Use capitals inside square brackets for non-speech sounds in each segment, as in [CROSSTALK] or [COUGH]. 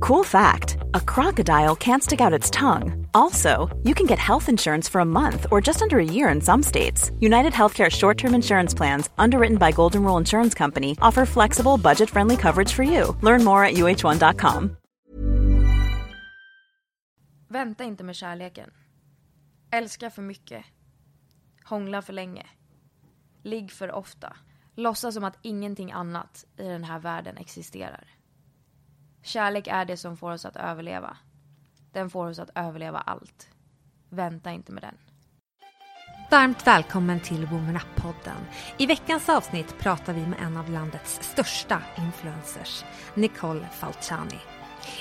Cool fact a crocodile can't stick out its tongue. Also, you can get health insurance for a month or just under a year in some states. United Healthcare short term insurance plans, underwritten by Golden Rule Insurance Company, offer flexible, budget friendly coverage for you. Learn more at uh1.com. Vänta inte med kärleken. Älska för mycket. Hångla för länge. Ligg för ofta. Låtsas som att ingenting annat i den här världen existerar. Kärlek är det som får oss att överleva. Den får oss att överleva allt. Vänta inte med den. Varmt välkommen till Woman Up-podden. I veckans avsnitt pratar vi med en av landets största influencers, Nicole Falciani.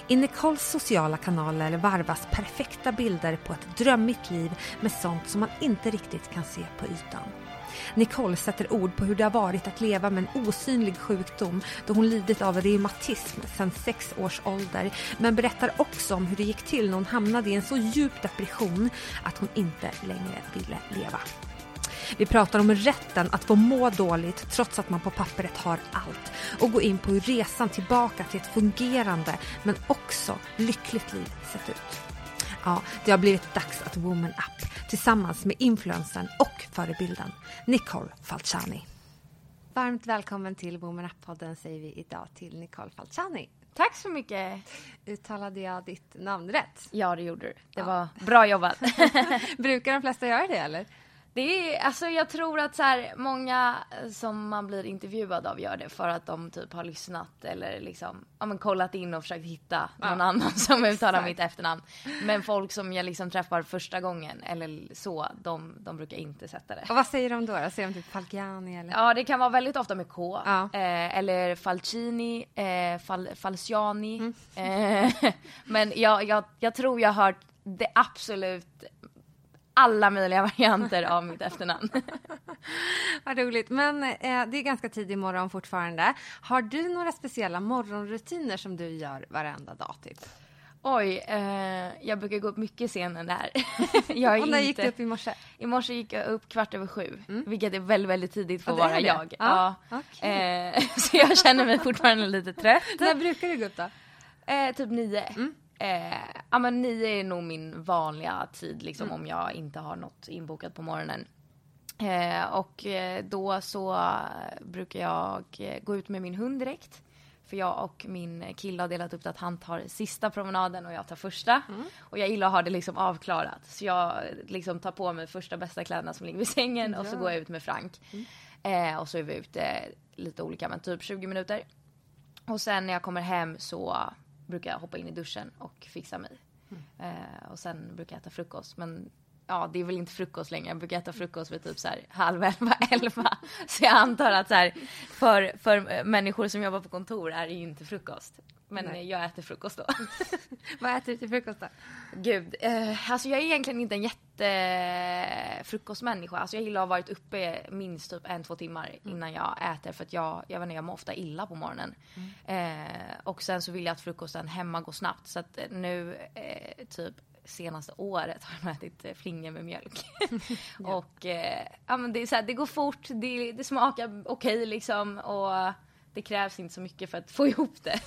I Nicoles sociala kanaler varvas perfekta bilder på ett drömmigt liv med sånt som man inte riktigt kan se på ytan. Nicole sätter ord på hur det har varit att leva med en osynlig sjukdom då hon lidit av reumatism sedan sex års ålder men berättar också om hur det gick till när hon hamnade i en så djup depression att hon inte längre ville leva. Vi pratar om rätten att få må dåligt trots att man på pappret har allt och gå in på hur resan tillbaka till ett fungerande men också lyckligt liv sett ut. Ja, det har blivit dags att Woman Up tillsammans med influensen och förebilden Nicole Falciani. Varmt välkommen till Woman Up-podden säger vi idag till Nicole Falciani. Tack så mycket. Uttalade jag ditt namn rätt? Ja, det gjorde du. Det var bra jobbat. [LAUGHS] Brukar de flesta göra det eller? Det är, alltså jag tror att så här, många som man blir intervjuad av gör det för att de typ har lyssnat eller liksom, ja men kollat in och försökt hitta Ja. någon annan [LAUGHS] som uttalar mitt efternamn. Men folk som jag liksom träffar första gången eller så, de, de brukar inte sätta det. Och vad säger de då? då? Säger de typ Falciani eller? Ja, det kan vara väldigt ofta med K. Ja. Eh, eller Falcini, eh, Fal Falciani. Mm. Eh, [LAUGHS] men jag, jag, jag tror jag har hört det absolut alla möjliga [LAUGHS] varianter av mitt efternamn. [LAUGHS] Vad roligt. Men eh, det är ganska tidig morgon fortfarande. Har du några speciella morgonrutiner som du gör varenda dag typ? Oj, eh, jag brukar gå upp mycket senare än det här. [LAUGHS] jag Och när inte... gick du upp i morse? I morse gick jag upp kvart över sju, vilket är väldigt, väldigt tidigt för att vara jag. Ja, Ja. okej. Eh, så jag känner mig fortfarande lite trött. När brukar du gå upp då? Eh, typ nio. Mm. Eh, ja men nio är nog min vanliga tid liksom Mm. om jag inte har något inbokat på morgonen. Eh, och eh, då så brukar jag eh, gå ut med min hund direkt. För jag och min kille har delat upp det att han tar sista promenaden och jag tar första. Mm. Och jag gillar att ha det liksom avklarat. Så jag liksom tar på mig första bästa kläderna som ligger vid sängen och så går jag ut med Frank. Eh, och så är vi ute lite olika men typ 20 minuter. Och sen när jag kommer hem så brukar jag hoppa in i duschen och fixa mig. Eh, och sen brukar jag äta frukost. Men ja, det är väl inte frukost längre. Jag brukar äta frukost vid typ så här halv elva, [LAUGHS] elva. Så jag antar att så här, för, för människor som jobbar på kontor är det ju inte frukost. Men Nej. jag äter frukost då. [LAUGHS] Vad äter du till frukost då? Gud, eh, alltså jag är egentligen inte en jättefrukostmänniska. Alltså jag gillar att ha varit uppe minst typ en, två timmar innan jag äter för att jag, jag vet inte, jag mår ofta illa på morgonen. Eh, och sen så vill jag att frukosten hemma går snabbt så att eh, nu eh, typ senaste året har jag ätit eh, flingor med mjölk. [LAUGHS] [LAUGHS] och eh, ja men det är så här, det går fort, det, det smakar okej liksom och det krävs inte så mycket för att få ihop det.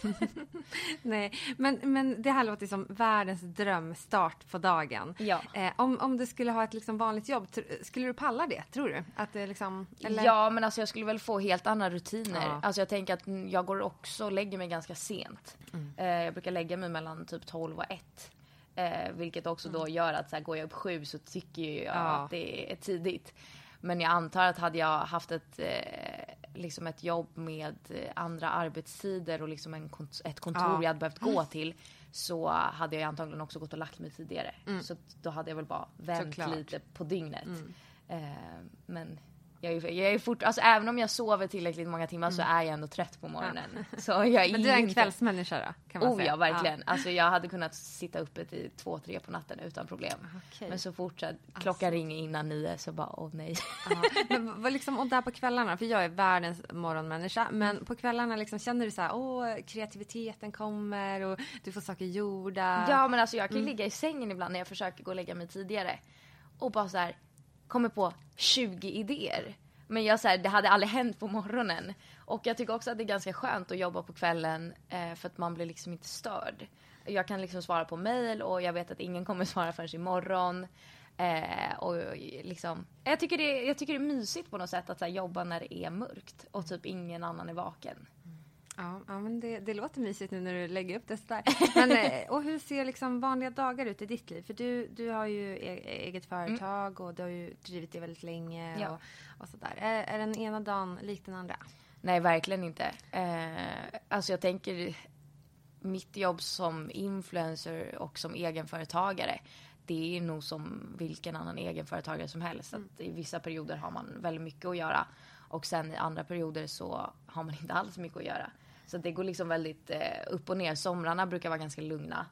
[LAUGHS] Nej, men, men det här låter som världens drömstart på dagen. Ja. Eh, om, om du skulle ha ett liksom vanligt jobb, skulle du palla det? Tror du? Att det liksom, eller? Ja men alltså jag skulle väl få helt andra rutiner. Ja. Alltså jag tänker att mm, jag går också och lägger mig ganska sent. Mm. Eh, jag brukar lägga mig mellan typ 12 och 1. Eh, vilket också då gör att så här, går jag upp sju så tycker jag Mm. Ja. att det är tidigt. Men jag antar att hade jag haft ett, eh, liksom ett jobb med eh, andra arbetstider och liksom en kont- ett kontor Ja. jag hade behövt gå till så hade jag antagligen också gått och lagt mig tidigare. Så att då hade jag väl bara vänt Såklart. lite på dygnet. Eh, men Jag är, jag är fort, alltså även om jag sover tillräckligt många timmar så är jag ändå trött på morgonen. [LAUGHS] Så jag är Men du är en inte- kvällsmänniska då? Kan man Oh säga. ja, verkligen. Alltså jag hade kunnat sitta uppe till två, tre på natten utan problem. Okej. Men så fort så att klockan ringer innan nio så bara, åh nej. Ja. Men vad liksom, och där på kvällarna, för jag är världens morgonmänniska, men på kvällarna liksom, känner du så här, åh, kreativiteten kommer och du får saker gjorda. Ja men alltså jag kan ju ligga i sängen ibland när jag försöker gå och lägga mig tidigare. Och bara så här, kommer på 20 idéer. Men jag så här, det hade aldrig hänt på morgonen. Och jag tycker också att det är ganska skönt att jobba på kvällen eh, för att man blir liksom inte störd. Jag kan liksom svara på mail och jag vet att ingen kommer [LAUGHS] svara förrän imorgon. Eh, och liksom, jag, tycker det, är- jag tycker det är mysigt på något sätt att så här, jobba när det är mörkt och typ ingen annan är vaken. Mm. Ja, ja men det, det låter mysigt nu när du lägger upp det sådär. [LAUGHS] Men, eh, och hur ser liksom vanliga dagar ut i ditt liv? För du, du har ju e eget företag och du har ju drivit det väldigt länge Ja. och, och sådär. Är, är den ena dagen lik den andra? Nej, verkligen inte. Eh, alltså jag tänker mitt jobb som influencer och som egenföretagare. Det är nog som vilken annan egenföretagare som helst. Att I vissa perioder har man väldigt mycket att göra. Och sen i andra perioder så har man inte alls mycket att göra. Så det går liksom väldigt eh, upp och ner. Somrarna brukar vara ganska lugna.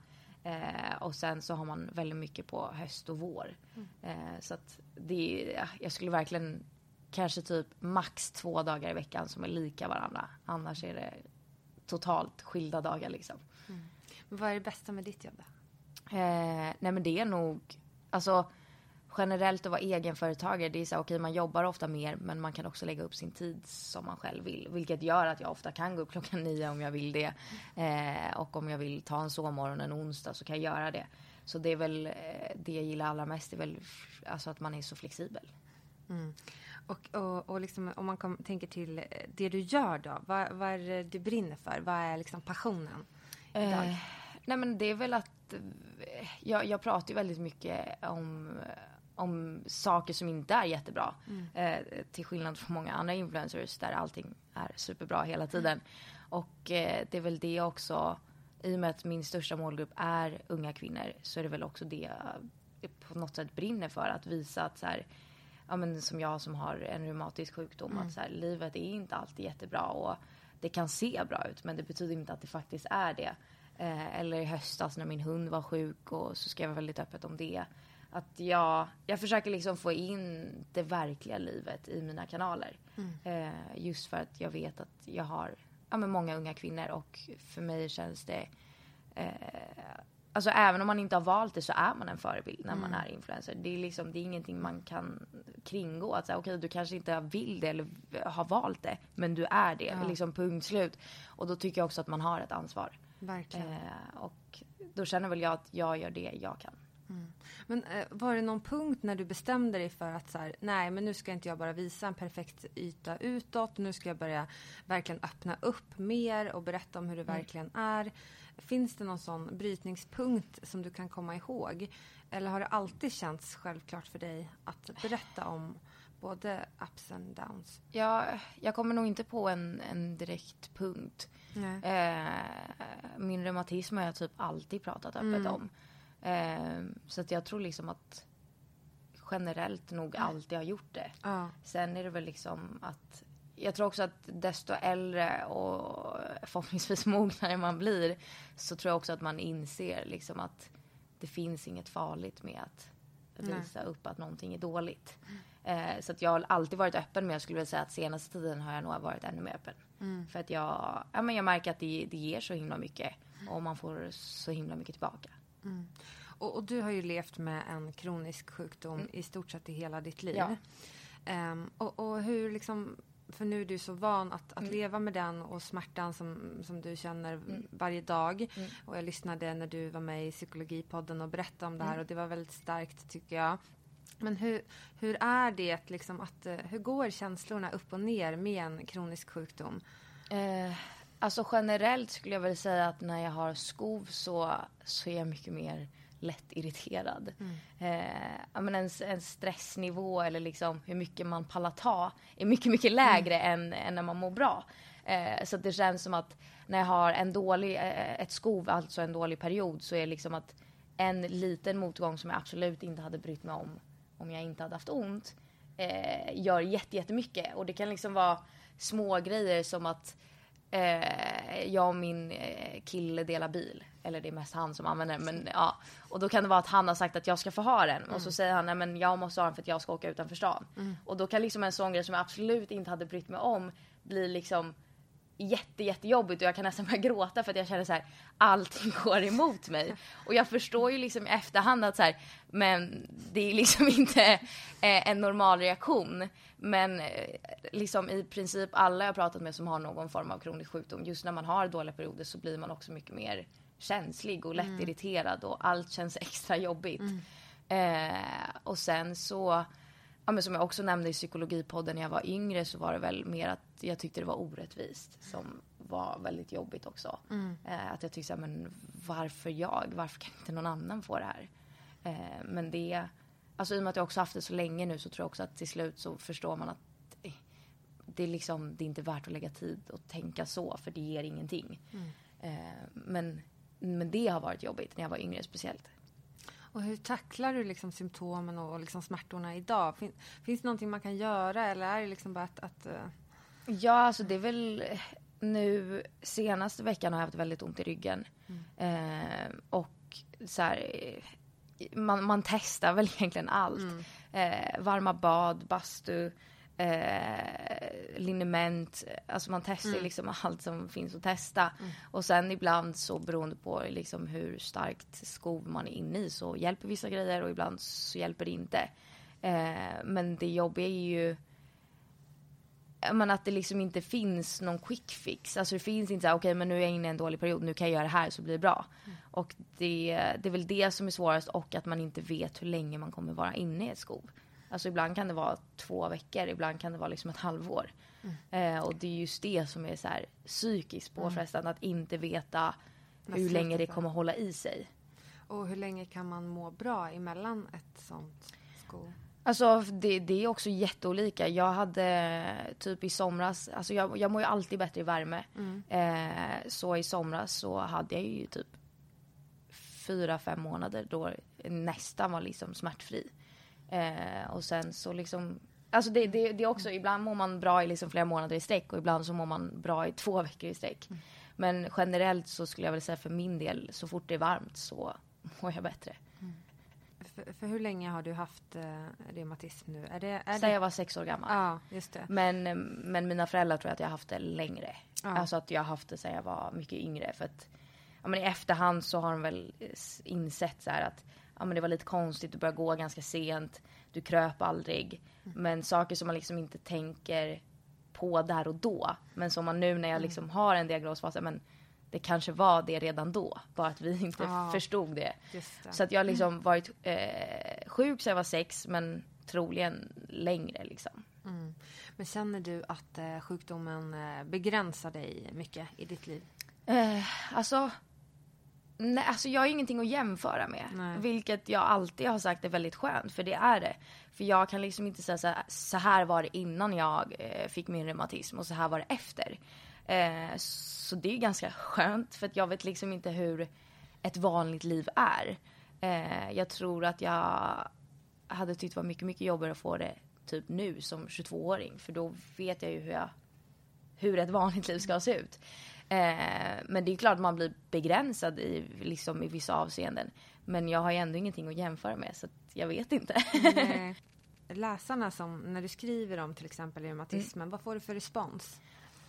Eh, och sen så har man väldigt mycket på höst och vår. Eh, så att det är, jag skulle verkligen kanske typ max två dagar i veckan som är lika varandra. Annars är det totalt skilda dagar liksom. Men vad är det bästa med ditt jobb då? Eh, nej men det är nog, alltså generellt att vara egenföretagare, det är så här, okej man jobbar ofta mer men man kan också lägga upp sin tid som man själv vill. Vilket gör att jag ofta kan gå upp klockan nio om jag vill det. Eh, och om jag vill ta en sovmorgon en onsdag så kan jag göra det. Så det är väl eh, det jag gillar allra mest, det är väl alltså att man är så flexibel. Och, och, och liksom, om man kom, tänker till det du gör då, vad, vad är det du brinner för? Vad är liksom passionen? idag? Eh, nej men det är väl att eh, jag, jag pratar ju väldigt mycket om, om saker som inte är jättebra. Eh, till skillnad från många andra influencers där allting är superbra hela tiden. Och eh, det är väl det också, i och med att min största målgrupp är unga kvinnor så är det väl också det jag på något sätt brinner för. Att visa att så här, ja, men som jag som har en reumatisk sjukdom, att så här, livet är inte alltid jättebra och det kan se bra ut men det betyder inte att det faktiskt är det. Eh, eller i höstas när min hund var sjuk och så skrev jag väldigt öppet om det. Att jag, jag försöker liksom få in det verkliga livet i mina kanaler. Eh, just för att jag vet att jag har ja, men många unga kvinnor och för mig känns det Alltså även om man inte har valt det så är man en förebild när man är influencer. Det är liksom, det är ingenting man kan kringgå. Att säga okej du kanske inte vill det eller har valt det. Men du är det. Liksom punkt slut. Och då tycker jag också att man har ett ansvar. Verkligen. Eh, och då känner väl jag att jag gör det jag kan. Men eh, var det någon punkt när du bestämde dig för att så här, nej men nu ska inte jag bara visa en perfekt yta utåt, nu ska jag börja verkligen öppna upp mer och berätta om hur det verkligen är. Finns det någon sån brytningspunkt som du kan komma ihåg? Eller har det alltid känts självklart för dig att berätta om både ups and downs? Jag, jag kommer nog inte på en, en direkt punkt. Eh, min reumatism har jag typ alltid pratat öppet om. Eh, så att jag tror liksom att generellt nog alltid har gjort det. Ja. Sen är det väl liksom att jag tror också att desto äldre och förhoppningsvis [LAUGHS] mognare man blir så tror jag också att man inser liksom att det finns inget farligt med att visa upp att någonting är dåligt. Eh, så att jag har alltid varit öppen men jag skulle vilja säga att senaste tiden har jag nog varit ännu mer öppen. För att jag, ja, men jag märker att det, det ger så himla mycket och man får så himla mycket tillbaka. Och, och du har ju levt med en kronisk sjukdom i stort sett i hela ditt liv. Ja. Ehm, och, och hur liksom, för nu är du så van att, att leva med den och smärtan som, som du känner varje dag. Och jag lyssnade när du var med i Psykologipodden och berättade om det här och det var väldigt starkt tycker jag. Men hur, hur är det liksom att, eh, hur går känslorna upp och ner med en kronisk sjukdom? Eh, alltså generellt skulle jag väl säga att när jag har skov så, så är jag mycket mer lätt irriterad. Eh, men en, stressnivå eller liksom hur mycket man pallar ta är mycket, mycket lägre än, än när man mår bra. Eh, så det känns som att när jag har en dålig, eh, ett skov, alltså en dålig period, så är det liksom att en liten motgång som jag absolut inte hade brytt mig om om jag inte hade haft ont eh, gör jätte, jättemycket. Och det kan liksom vara små grejer som att eh, jag och min eh, kille delar bil. Eller det är mest han som använder den. Men, ja. Och då kan det vara att han har sagt att jag ska få ha den. Mm. Och så säger han nej men jag måste ha den för att jag ska åka utanför stan. Mm. Och då kan liksom en sån grej som jag absolut inte hade brytt mig om bli liksom jätte, jättejobbigt och jag kan nästan börja gråta för att jag känner så här allting går emot mig. Och jag förstår ju liksom i efterhand att så här, men det är liksom [LAUGHS] inte eh, en normal reaktion. Men eh, liksom i princip alla jag pratat med som har någon form av kronisk sjukdom, just när man har dåliga perioder så blir man också mycket mer känslig och lättirriterad och allt känns [LAUGHS] extra jobbigt. Mm. Eh, och sen så ja, men som jag också nämnde i psykologipodden när jag var yngre så var det väl mer att jag tyckte det var orättvist som var väldigt jobbigt också. Mm. Eh, att jag tyckte men varför jag? Varför kan inte någon annan få det här? Eh, men det, alltså i och med att jag också haft det så länge nu så tror jag också att till slut så förstår man att eh, det är liksom, det är inte värt att lägga tid och tänka så för det ger ingenting. Mm. Eh, men, men det har varit jobbigt när jag var yngre speciellt. Och hur tacklar du liksom symptomen och liksom smärtorna idag? Fin, finns det någonting man kan göra eller är det liksom bara att... att uh... Ja, alltså det är väl nu senaste veckan har jag haft väldigt ont i ryggen. Mm. Eh, och så här, man, man testar väl [LAUGHS] egentligen allt. Mm. Eh, varma bad, bastu, eh, liniment. Alltså man testar mm. liksom allt som finns att testa. Mm. Och sen ibland så beroende på liksom hur starkt skov man är inne i så hjälper vissa grejer och ibland så hjälper det inte. Eh, men det jobbiga är ju men att det liksom inte finns någon quick fix. Alltså det finns inte så okej okay, men nu är jag inne i en dålig period, nu kan jag göra det här så blir det bra. Mm. Och det, det är väl det som är svårast och att man inte vet hur länge man kommer vara inne i ett skov. Alltså ibland kan det vara två veckor, ibland kan det vara liksom ett halvår. Mm. Eh, och det är just det som är så här psykiskt påfrestande, mm. att inte veta hur länge det kommer hålla i sig. Och hur länge kan man må bra emellan ett sånt skov? Alltså det, det, är också jätteolika. Jag hade typ i somras, alltså jag, jag mår ju alltid bättre i värme. Mm. Eh, så i somras så hade jag ju typ fyra, fem månader då nästan var liksom smärtfri. Eh, och sen så liksom, alltså det, det, det är också, ibland mår man bra i liksom flera månader i sträck och ibland så mår man bra i två veckor i sträck. Mm. Men generellt så skulle jag väl säga för min del, så fort det är varmt så mår jag bättre. Mm. För, för, hur länge har du haft eh, reumatism nu? Är det, är Sen jag var sex år gammal. Ja, just det. Men, men mina föräldrar tror att jag har haft det längre. Ja. Alltså att jag har haft det sen jag var mycket yngre. För att ja, men i efterhand så har de väl insett så att ja, men det var lite konstigt, du började gå ganska sent, du kröp aldrig. Mm. Men saker som man liksom inte tänker på där och då. Men som man nu när jag mm. liksom har en diagnos var men det kanske var det redan då. Bara att vi inte ah, förstod det. det. Så att jag har liksom varit eh, sjuk sedan jag var sex men troligen längre liksom. Mm. Men känner du att eh, sjukdomen eh, begränsar dig mycket i ditt liv? Eh, alltså Nej, alltså jag har ingenting att jämföra med. Nej. Vilket jag alltid har sagt är väldigt skönt, för det är det. För jag kan liksom inte säga så här, så här var det innan jag eh, fick min reumatism och så här var det efter. Eh, så det är ganska skönt, för att jag vet liksom inte hur ett vanligt liv är. Eh, jag tror att jag hade tyckt det var mycket, mycket jobbigare att få det typ nu som 22-åring. För då vet jag ju hur, jag, hur ett vanligt liv ska se ut. Eh, men det är klart man blir begränsad i, liksom, i vissa avseenden. Men jag har ju ändå ingenting att jämföra med så jag vet inte. Nej. [LAUGHS] Läsarna som, när du skriver om till exempel reumatismen, mm. vad får du för respons?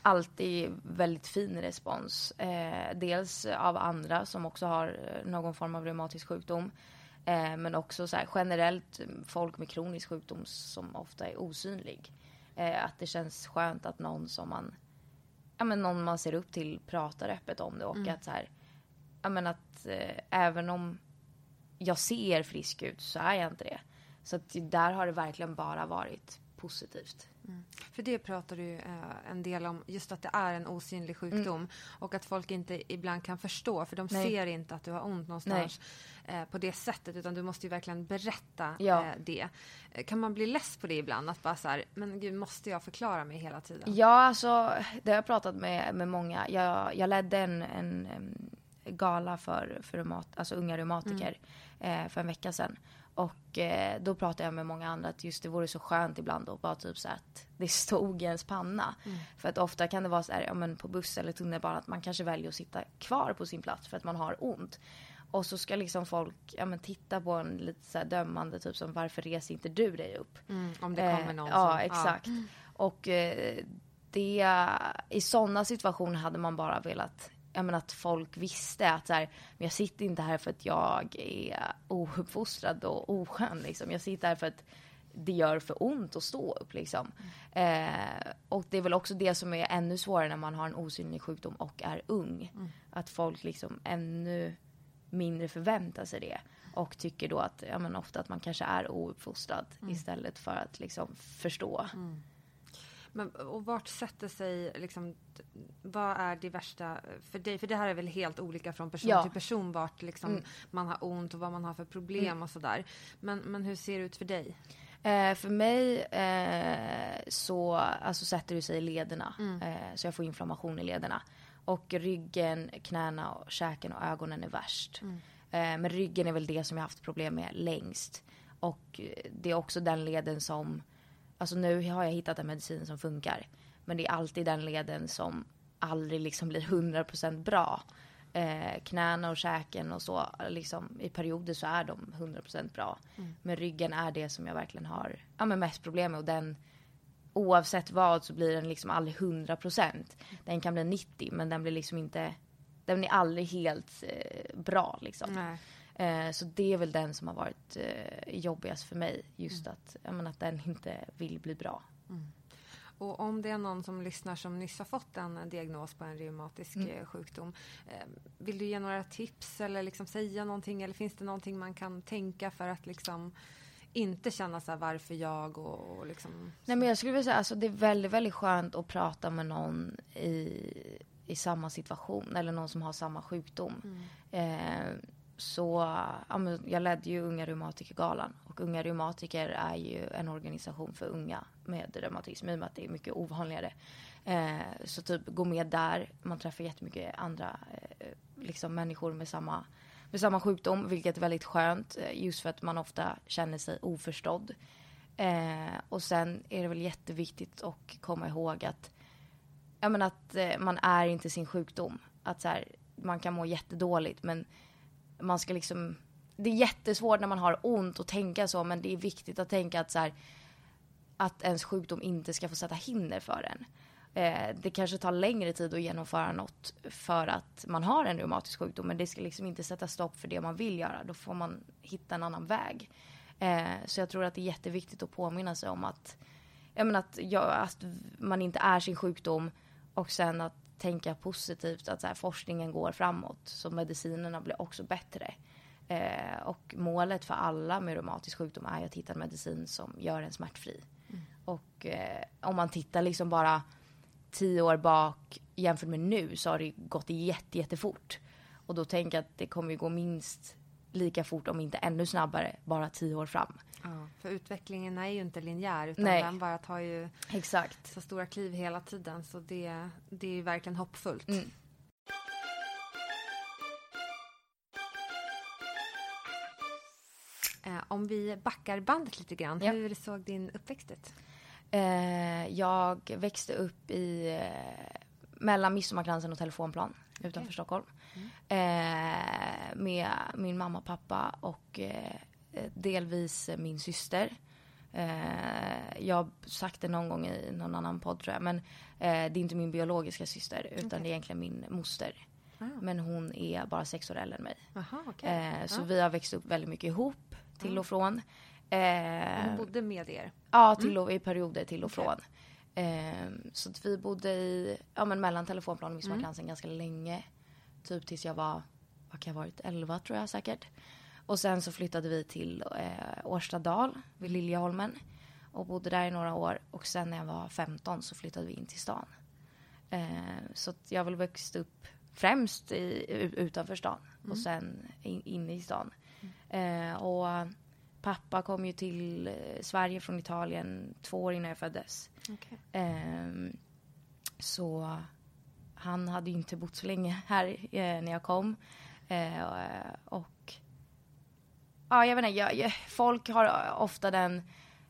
Alltid väldigt fin respons. Eh, dels av andra som också har eh, någon form av reumatisk sjukdom. Eh, men också så här, generellt folk med kronisk sjukdom som ofta är osynlig. Eh, att det känns skönt att någon som man ja, men någon man ser upp till pratar öppet om det och mm. att så här, ja, men att eh, även om jag ser frisk ut så är jag inte det. Så att där har det verkligen bara varit positivt. Mm. För det pratar du eh, en del om, just att det är en osynlig sjukdom mm. och att folk inte ibland kan förstå för de Nej. ser inte att du har ont någonstans eh, på det sättet utan du måste ju verkligen berätta ja. eh, det. Eh, kan man bli less på det ibland? Att bara så här, men gud måste jag förklara mig hela tiden? Ja, alltså det har jag pratat med, med många. Jag, jag ledde en, en gala för, för reumat, alltså unga reumatiker eh, för en vecka sedan. Och eh, då pratade jag med många andra att just det vore så skönt ibland att bara typ så att det stod i ens panna. För att ofta kan det vara så här, ja men på buss eller tunnelbana att man kanske väljer att sitta kvar på sin plats för att man har ont. Och så ska liksom folk ja, men titta på en lite så dömande typ som varför reser inte du dig upp? Mm, om det kommer någon eh, Ja som- exakt. Och eh, det, i sådana situationer hade man bara velat jag menar att folk visste att så här, men jag sitter inte här för att jag är ouppfostrad och oskön. Liksom. Jag sitter här för att det gör för ont att stå upp. Liksom. Eh, och det är väl också det som är ännu svårare när man har en osynlig sjukdom och är ung. Att folk liksom ännu mindre förväntar sig det. Och tycker då att, ja men ofta att man kanske är ouppfostrad istället för att liksom förstå. Men, och vart sätter sig, liksom, vad är det värsta för dig? För det här är väl helt olika från person Ja. till person vart liksom, Mm. man har ont och vad man har för problem och sådär. Men, men hur ser det ut för dig? Eh, för mig eh, så alltså, sätter det sig i lederna. Eh, så jag får inflammation i lederna. Och ryggen, knäna, och käken och ögonen är värst. Eh, men ryggen är väl det som jag haft problem med längst. Och det är också den leden som, alltså nu har jag hittat en medicin som funkar. Men det är alltid den leden som aldrig liksom blir 100% bra. Eh, knäna och käken och så, liksom, i perioder så är de 100% bra. Men ryggen är det som jag verkligen har ja, men mest problem med. Och den, oavsett vad så blir den liksom aldrig 100%. Den kan bli 90 men den blir liksom inte, den är aldrig helt eh, bra liksom. Nej. Eh, så det är väl den som har varit eh, jobbigast för mig. Just att, jag menar, att den inte vill bli bra. Och om det är någon som lyssnar som nyss har fått en diagnos på en reumatisk eh, sjukdom. Eh, vill du ge några tips eller liksom säga någonting? Eller finns det någonting man kan tänka för att liksom inte känna så här varför jag och, och liksom... Nej men jag skulle vilja säga alltså det är väldigt, väldigt skönt att prata med någon i, i samma situation eller någon som har samma sjukdom. Eh, så ja, men jag ledde ju Unga Reumatikergalan och Unga Reumatiker är ju en organisation för unga med reumatism i och med att det är mycket ovanligare. Eh, så typ gå med där, man träffar jättemycket andra eh, liksom människor med samma med samma sjukdom, vilket är väldigt skönt eh, just för att man ofta känner sig oförstådd. Eh, och sen är det väl jätteviktigt att komma ihåg att, ja, men att eh, man är inte sin sjukdom. Att så här, man kan må jättedåligt men man ska liksom... Det är jättesvårt när man har ont att tänka så men det är viktigt att tänka att så här, att ens sjukdom inte ska få sätta hinder för en. Eh, det kanske tar längre tid att genomföra något för att man har en reumatisk sjukdom men det ska liksom inte sätta stopp för det man vill göra. Då får man hitta en annan väg. Eh, så jag tror att det är jätteviktigt att påminna sig om att, jag menar att, jag, att man inte är sin sjukdom och sen att tänka positivt att så här, forskningen går framåt så medicinerna blir också bättre. Eh, och målet för alla med reumatisk sjukdom är att hitta en medicin som gör en smärtfri. Och eh, om man tittar liksom bara tio år bak jämfört med nu så har det gått jätte, jättefort. Och då tänker jag att det kommer ju gå minst lika fort om inte ännu snabbare bara tio år fram. Ja, för utvecklingen är ju inte linjär utan Nej. den bara tar ju Exakt. så stora kliv hela tiden så det, det är ju verkligen hoppfullt. Mm. Eh, om vi backar bandet lite grann, Ja. hur såg din uppväxt ut? Eh, jag växte upp i eh, mellan Midsommarkransen och Telefonplan utanför Stockholm. Eh, med min mamma och pappa och eh, delvis min syster. Eh, jag har sagt det någon gång i någon annan podd tror jag. Men eh, det är inte min biologiska syster utan det är egentligen min moster. Men hon är bara sex år äldre än mig. Jaha, okej. Eh, så vi har växt upp väldigt mycket ihop till och från. Eh, Hon bodde med er? Ja, till och, i perioder till och från. Ehm, så att vi bodde i, ja men mellan telefonplan och Midsommarkransen ganska länge. Typ tills jag var, vad kan jag ha varit, 11 tror jag säkert. Och sen så flyttade vi till eh, Årstadal vid Liljeholmen. Och bodde där i några år. Och sen när jag var 15 så flyttade vi in till stan. Ehm, så jag väl växt upp främst i, utanför stan. Och sen in, inne i stan. Ehm, och Pappa kom ju till eh, Sverige från Italien två år innan jag föddes. Okej. Ehm, så han hade ju inte bott så länge här eh, när jag kom. Eh, och ja, jag vet inte, jag, jag, folk har ofta den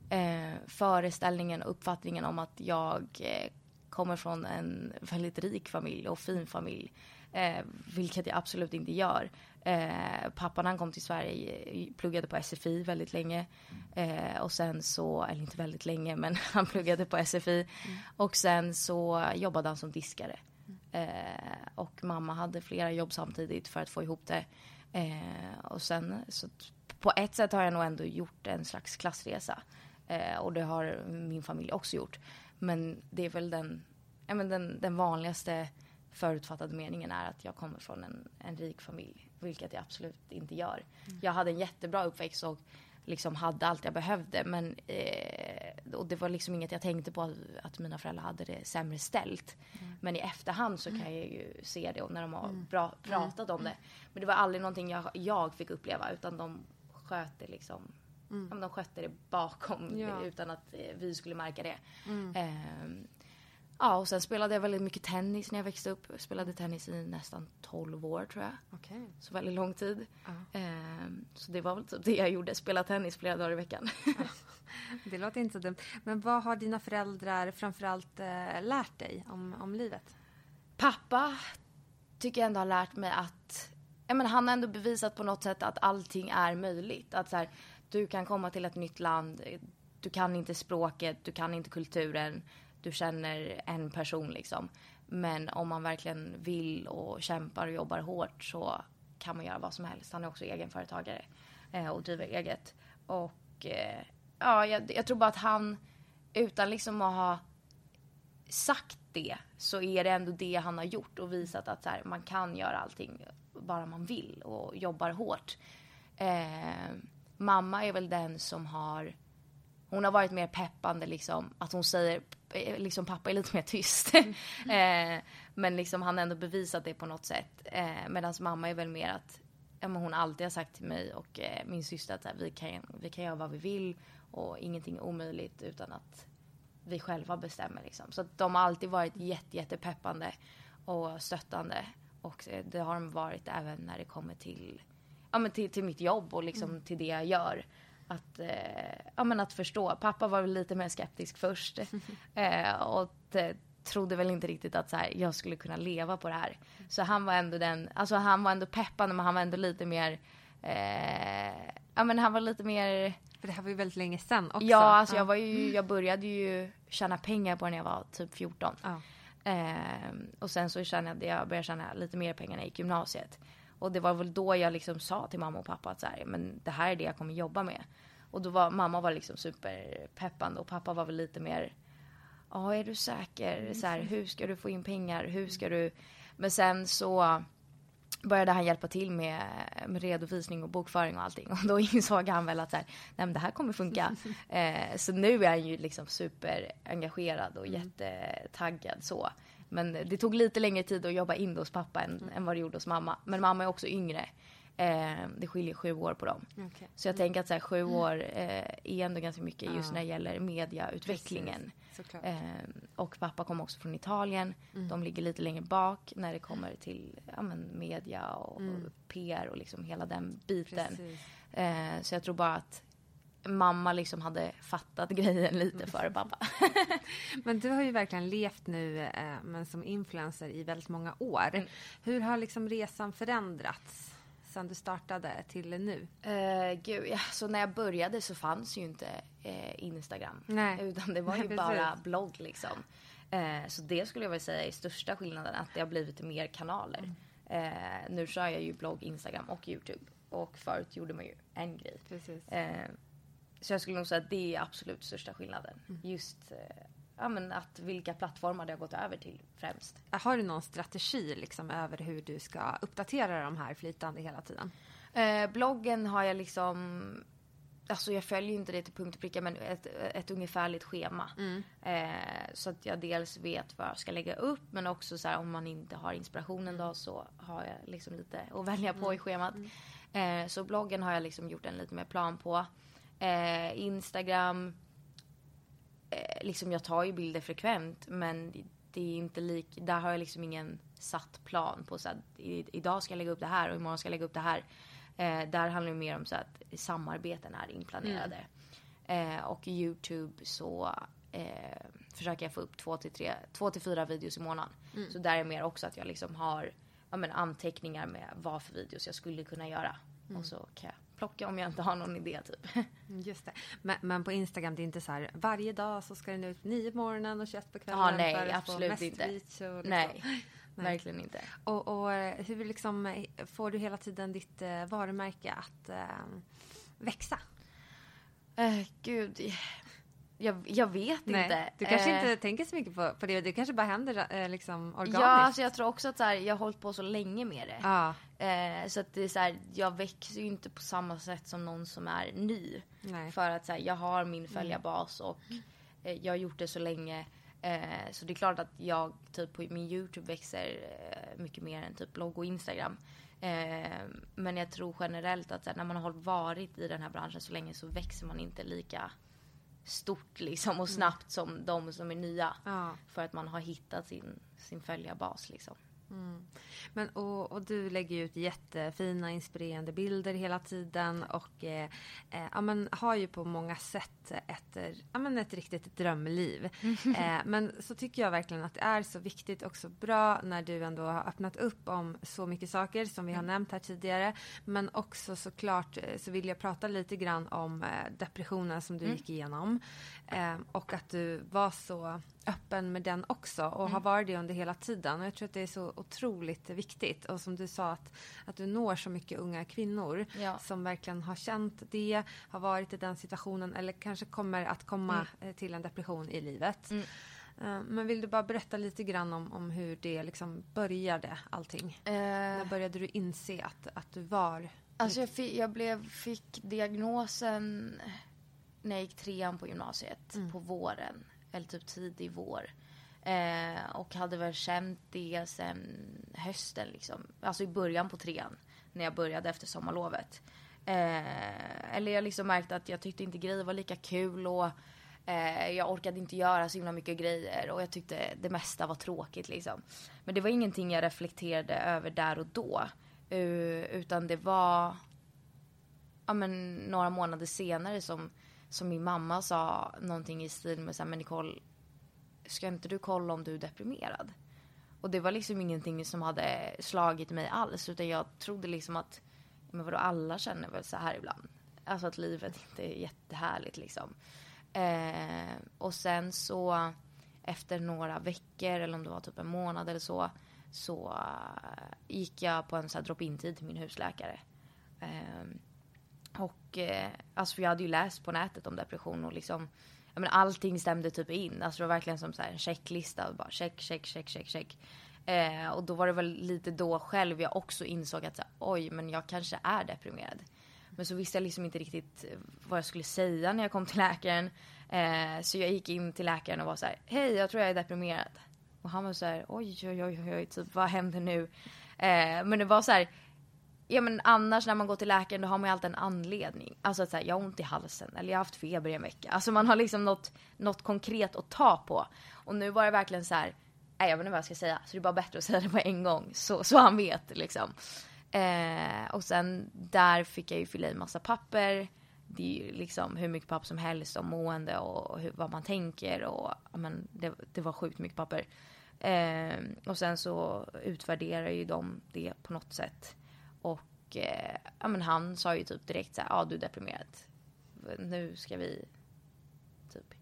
eh, föreställningen och uppfattningen om att jag eh, kommer från en väldigt rik familj och fin familj. Eh, vilket jag absolut inte gör. Eh, pappan han kom till Sverige pluggade på SFI väldigt länge. Eh, och sen så, eller inte väldigt länge, men [LAUGHS] han pluggade på SFI. Mm. Och sen så jobbade han som diskare. Eh, och mamma hade flera jobb samtidigt för att få ihop det. Eh, och sen, så på ett sätt har jag nog ändå gjort en slags klassresa. Eh, och det har min familj också gjort. Men det är väl den, ja, men den, den vanligaste förutfattade meningen är att jag kommer från en, en rik familj. Vilket jag absolut inte gör. Mm. Jag hade en jättebra uppväxt och liksom hade allt jag behövde. Men, eh, och det var liksom inget jag tänkte på att, att mina föräldrar hade det sämre ställt. Mm. Men i efterhand så kan mm. jag ju se det och när de har mm. bra, pratat om det. Men det var aldrig någonting jag, jag fick uppleva utan de sköt det liksom Mm. De skötte det bakom ja. utan att eh, vi skulle märka det. Mm. Eh, ja, och sen spelade jag väldigt mycket tennis när jag växte upp. Jag spelade tennis i nästan 12 år tror jag. Okay. Så väldigt lång tid. Uh. Eh, så det var väl typ det jag gjorde, spela tennis flera dagar i veckan. [LAUGHS] det låter inte så dumt. Men vad har dina föräldrar framförallt eh, lärt dig om, om livet? Pappa tycker jag ändå har lärt mig att ja, men han har ändå bevisat på något sätt att allting är möjligt. Att så här, du kan komma till ett nytt land, du kan inte språket, du kan inte kulturen, du känner en person liksom. Men om man verkligen vill och kämpar och jobbar hårt så kan man göra vad som helst. Han är också egenföretagare eh, och driver eget. Och eh, ja, jag, jag, tror bara att han, utan liksom att ha sagt det, så är det ändå det han har gjort och visat att så här, man kan göra allting bara man vill och jobbar hårt. Eh, mamma är väl den som har hon har varit mer peppande liksom. Att hon säger, eh, liksom pappa är lite mer tyst. Mm. [LAUGHS] eh, men liksom han har ändå bevisat det på något sätt. Eh, Medan mamma är väl mer att, ja, hon alltid har sagt till mig och eh, min syster att här, vi, kan, vi kan göra vad vi vill och ingenting är omöjligt utan att vi själva bestämmer liksom. Så de har alltid varit jätte, jätte peppande och stöttande. Och eh, det har de varit även när det kommer till ja, men till, till mitt jobb och liksom mm. till det jag gör. Att, eh, ja, men att förstå. Pappa var väl lite mer skeptisk först. [LAUGHS] eh, och det, trodde väl inte riktigt att så här, jag skulle kunna leva på det här. Så han var ändå den, alltså han var ändå peppande men han var ändå lite mer, eh, ja men han var lite mer för det här var ju väldigt länge sedan också. Ja, alltså jag var ju, jag började ju tjäna pengar på det när jag var typ 14. Ja. Eh, och sen så kände jag, jag började tjäna lite mer pengar när jag gick gymnasiet. Och det var väl då jag liksom sa till mamma och pappa att så här, men det här är det jag kommer jobba med. Och då var mamma var liksom superpeppande och pappa var väl lite mer, ja är du säker? Så här, hur ska du få in pengar? Hur ska du? Men sen så började han hjälpa till med, med redovisning och bokföring och allting. [LAUGHS] Och då insåg han väl att så här, Nej, men det här kommer funka. [LAUGHS] eh, så nu är han ju liksom superengagerad och mm. jättetaggad så. Men det tog lite längre tid att jobba in hos pappa än, mm. än vad det gjorde hos mamma. Men mamma är också yngre. Eh, det skiljer sju år på dem. Okay. Så jag mm. tänker att så här, sju mm. år eh, är ändå ganska mycket just när det gäller mediautvecklingen. Eh, och pappa kommer också från Italien. Mm. De ligger lite längre bak när det kommer till ja, men, media och, mm. och PR och liksom hela den biten. Eh, så jag tror bara att mamma liksom hade fattat [LAUGHS] grejen lite före pappa. [LAUGHS] men du har ju verkligen levt nu eh, men som influencer i väldigt många år. Mm. Hur har liksom resan förändrats sen du startade till nu? Uh, gud, ja, så när jag började så fanns ju inte uh, Instagram. Nej. [LAUGHS] Utan det var ju bara blogg liksom. Uh, så det skulle jag vilja säga är största skillnaden, att det har blivit mer kanaler. Mm. nu kör jag ju blogg, Instagram och YouTube. Och förut gjorde man ju en grej. Precis. Så jag skulle nog säga att det är absolut största skillnaden. Mm. Just ja, men att vilka plattformar det har gått över till främst. Har du någon strategi liksom över hur du ska uppdatera de här flytande hela tiden? Eh, bloggen har jag liksom Alltså jag följer inte det till punkt och pricka men ett, ett ungefärligt schema. Mm. Eh, så att jag dels vet vad jag ska lägga upp men också så här, om man inte har inspirationen då så har jag liksom lite att välja på mm. i schemat. Mm. Eh, så bloggen har jag liksom gjort en lite mer plan på. Eh, Instagram, liksom jag tar ju bilder frekvent men det är inte lik, där har jag liksom ingen satt plan på så att idag ska jag lägga upp det här och imorgon ska jag lägga upp det här. Eh, där handlar det mer om så att samarbeten är inplanerade. Mm. Eh, och Youtube så eh, försöker jag få upp två till, tre, två till fyra videos i månaden. Mm. Så där är mer också att jag liksom har ja, men, anteckningar med vad för videos jag skulle kunna göra. Mm. Och så kan jag plocka om jag inte har någon idé typ. Just det. Men, men, på Instagram det är inte så här varje dag så ska den ut nio på morgonen och 21 på kvällen. Ja, nej absolut inte. Liksom. Nej. [LAUGHS] Nej. Verkligen inte. Och, och, eh, hur liksom eh, får du hela tiden ditt eh, varumärke att eh, växa? Uh, gud, jag, jag vet Nej, inte. Du kanske eh, inte tänker så mycket på, på det. Det kanske bara händer eh, liksom organiskt. Ja, alltså jag tror också att så här, jag har hållit på så länge med det. Ah. Eh, så att det är så här, jag växer ju inte på samma sätt som någon som är ny. Nej. För att så här, jag har min mm. följarbas och eh, jag har gjort det så länge. Eh, så det är klart att jag typ på min YouTube växer eh, mycket mer än typ blogg och Instagram. men jag tror generellt att så när man har varit i den här branschen så länge så växer man inte lika stort liksom och mm. snabbt som de som är nya. Ja. För att man har hittat sin, sin följarbas liksom. Mm. Men, och, och, du lägger ut jättefina inspirerande bilder hela tiden och eh, eh, ja, men, har ju på många sätt ett, ja, men ett riktigt drömliv. eh, men så tycker jag verkligen att det är så viktigt och så bra när du ändå har öppnat upp om så mycket saker som vi har mm. nämnt här tidigare. Men också såklart eh, så vill jag prata lite grann om eh, depressionen som du mm. gick igenom. Och att du var så öppen med den också och mm. har varit det under hela tiden. Och jag tror att det är så otroligt viktigt. Och som du sa, att, att du når så mycket unga kvinnor ja. som verkligen har känt det, har varit i den situationen eller kanske kommer att komma mm. Eh, till en depression i livet. Mm. Uh, men vill du bara berätta lite grann om, om hur det liksom började allting? Uh, När började du inse att, att du var... Alltså jag, fick, jag blev, fick diagnosen när jag gick trean på gymnasiet mm. på våren eller typ tidig vår. Eh, och hade väl känt det sen hösten liksom. Alltså i början på trean. När jag började efter sommarlovet. Eh, eller jag liksom märkte att jag tyckte inte grejer var lika kul och eh, jag orkade inte göra så himla mycket grejer och jag tyckte det mesta var tråkigt liksom. Men det var ingenting jag reflekterade över där och då. Uh, utan det var ja, men, några månader senare som som min mamma sa någonting i stil med så här, men Nicole, ska inte du kolla om du är deprimerad? Och det var liksom ingenting som hade slagit mig alls utan jag trodde liksom att, men vadå alla känner väl så här ibland? Alltså att livet [LAUGHS] inte är jättehärligt liksom. Eh, och sen så efter några veckor eller om det var typ en månad eller så så eh, gick jag på en sån här drop-in tid till min husläkare. Eh, och eh, alltså för jag hade ju läst på nätet om depression och liksom jag allting stämde typ in. Alltså det var verkligen som så en checklista. Bara check, check, check, check, check. Eh, och då var det väl lite då själv jag också insåg att så här, oj, men jag kanske är deprimerad. Men så visste jag liksom inte riktigt eh, vad jag skulle säga när jag kom till läkaren. Eh, så jag gick in till läkaren och var så här, hej, jag tror jag är deprimerad. Och han var så här, oj, oj, oj, oj, typ vad händer nu? Eh, men det var så här, Ja men annars när man går till läkaren då har man ju alltid en anledning. Alltså att säga, jag har ont i halsen eller jag har haft feber i en vecka. Alltså man har liksom något, något konkret att ta på. Och nu var det verkligen så här, nej jag vet inte vad jag ska säga. Så det är bara bättre att säga det på en gång. Så, så han vet liksom. Eh, och sen där fick jag ju fylla i massa papper. Det är ju liksom hur mycket papper som helst om mående och hur, vad man tänker och men, det, det var sjukt mycket papper. Eh, och sen så utvärderar ju de det på något sätt. Och eh, ja, men han sa ju typ direkt så här, ja du är deprimerad. Nu ska vi typ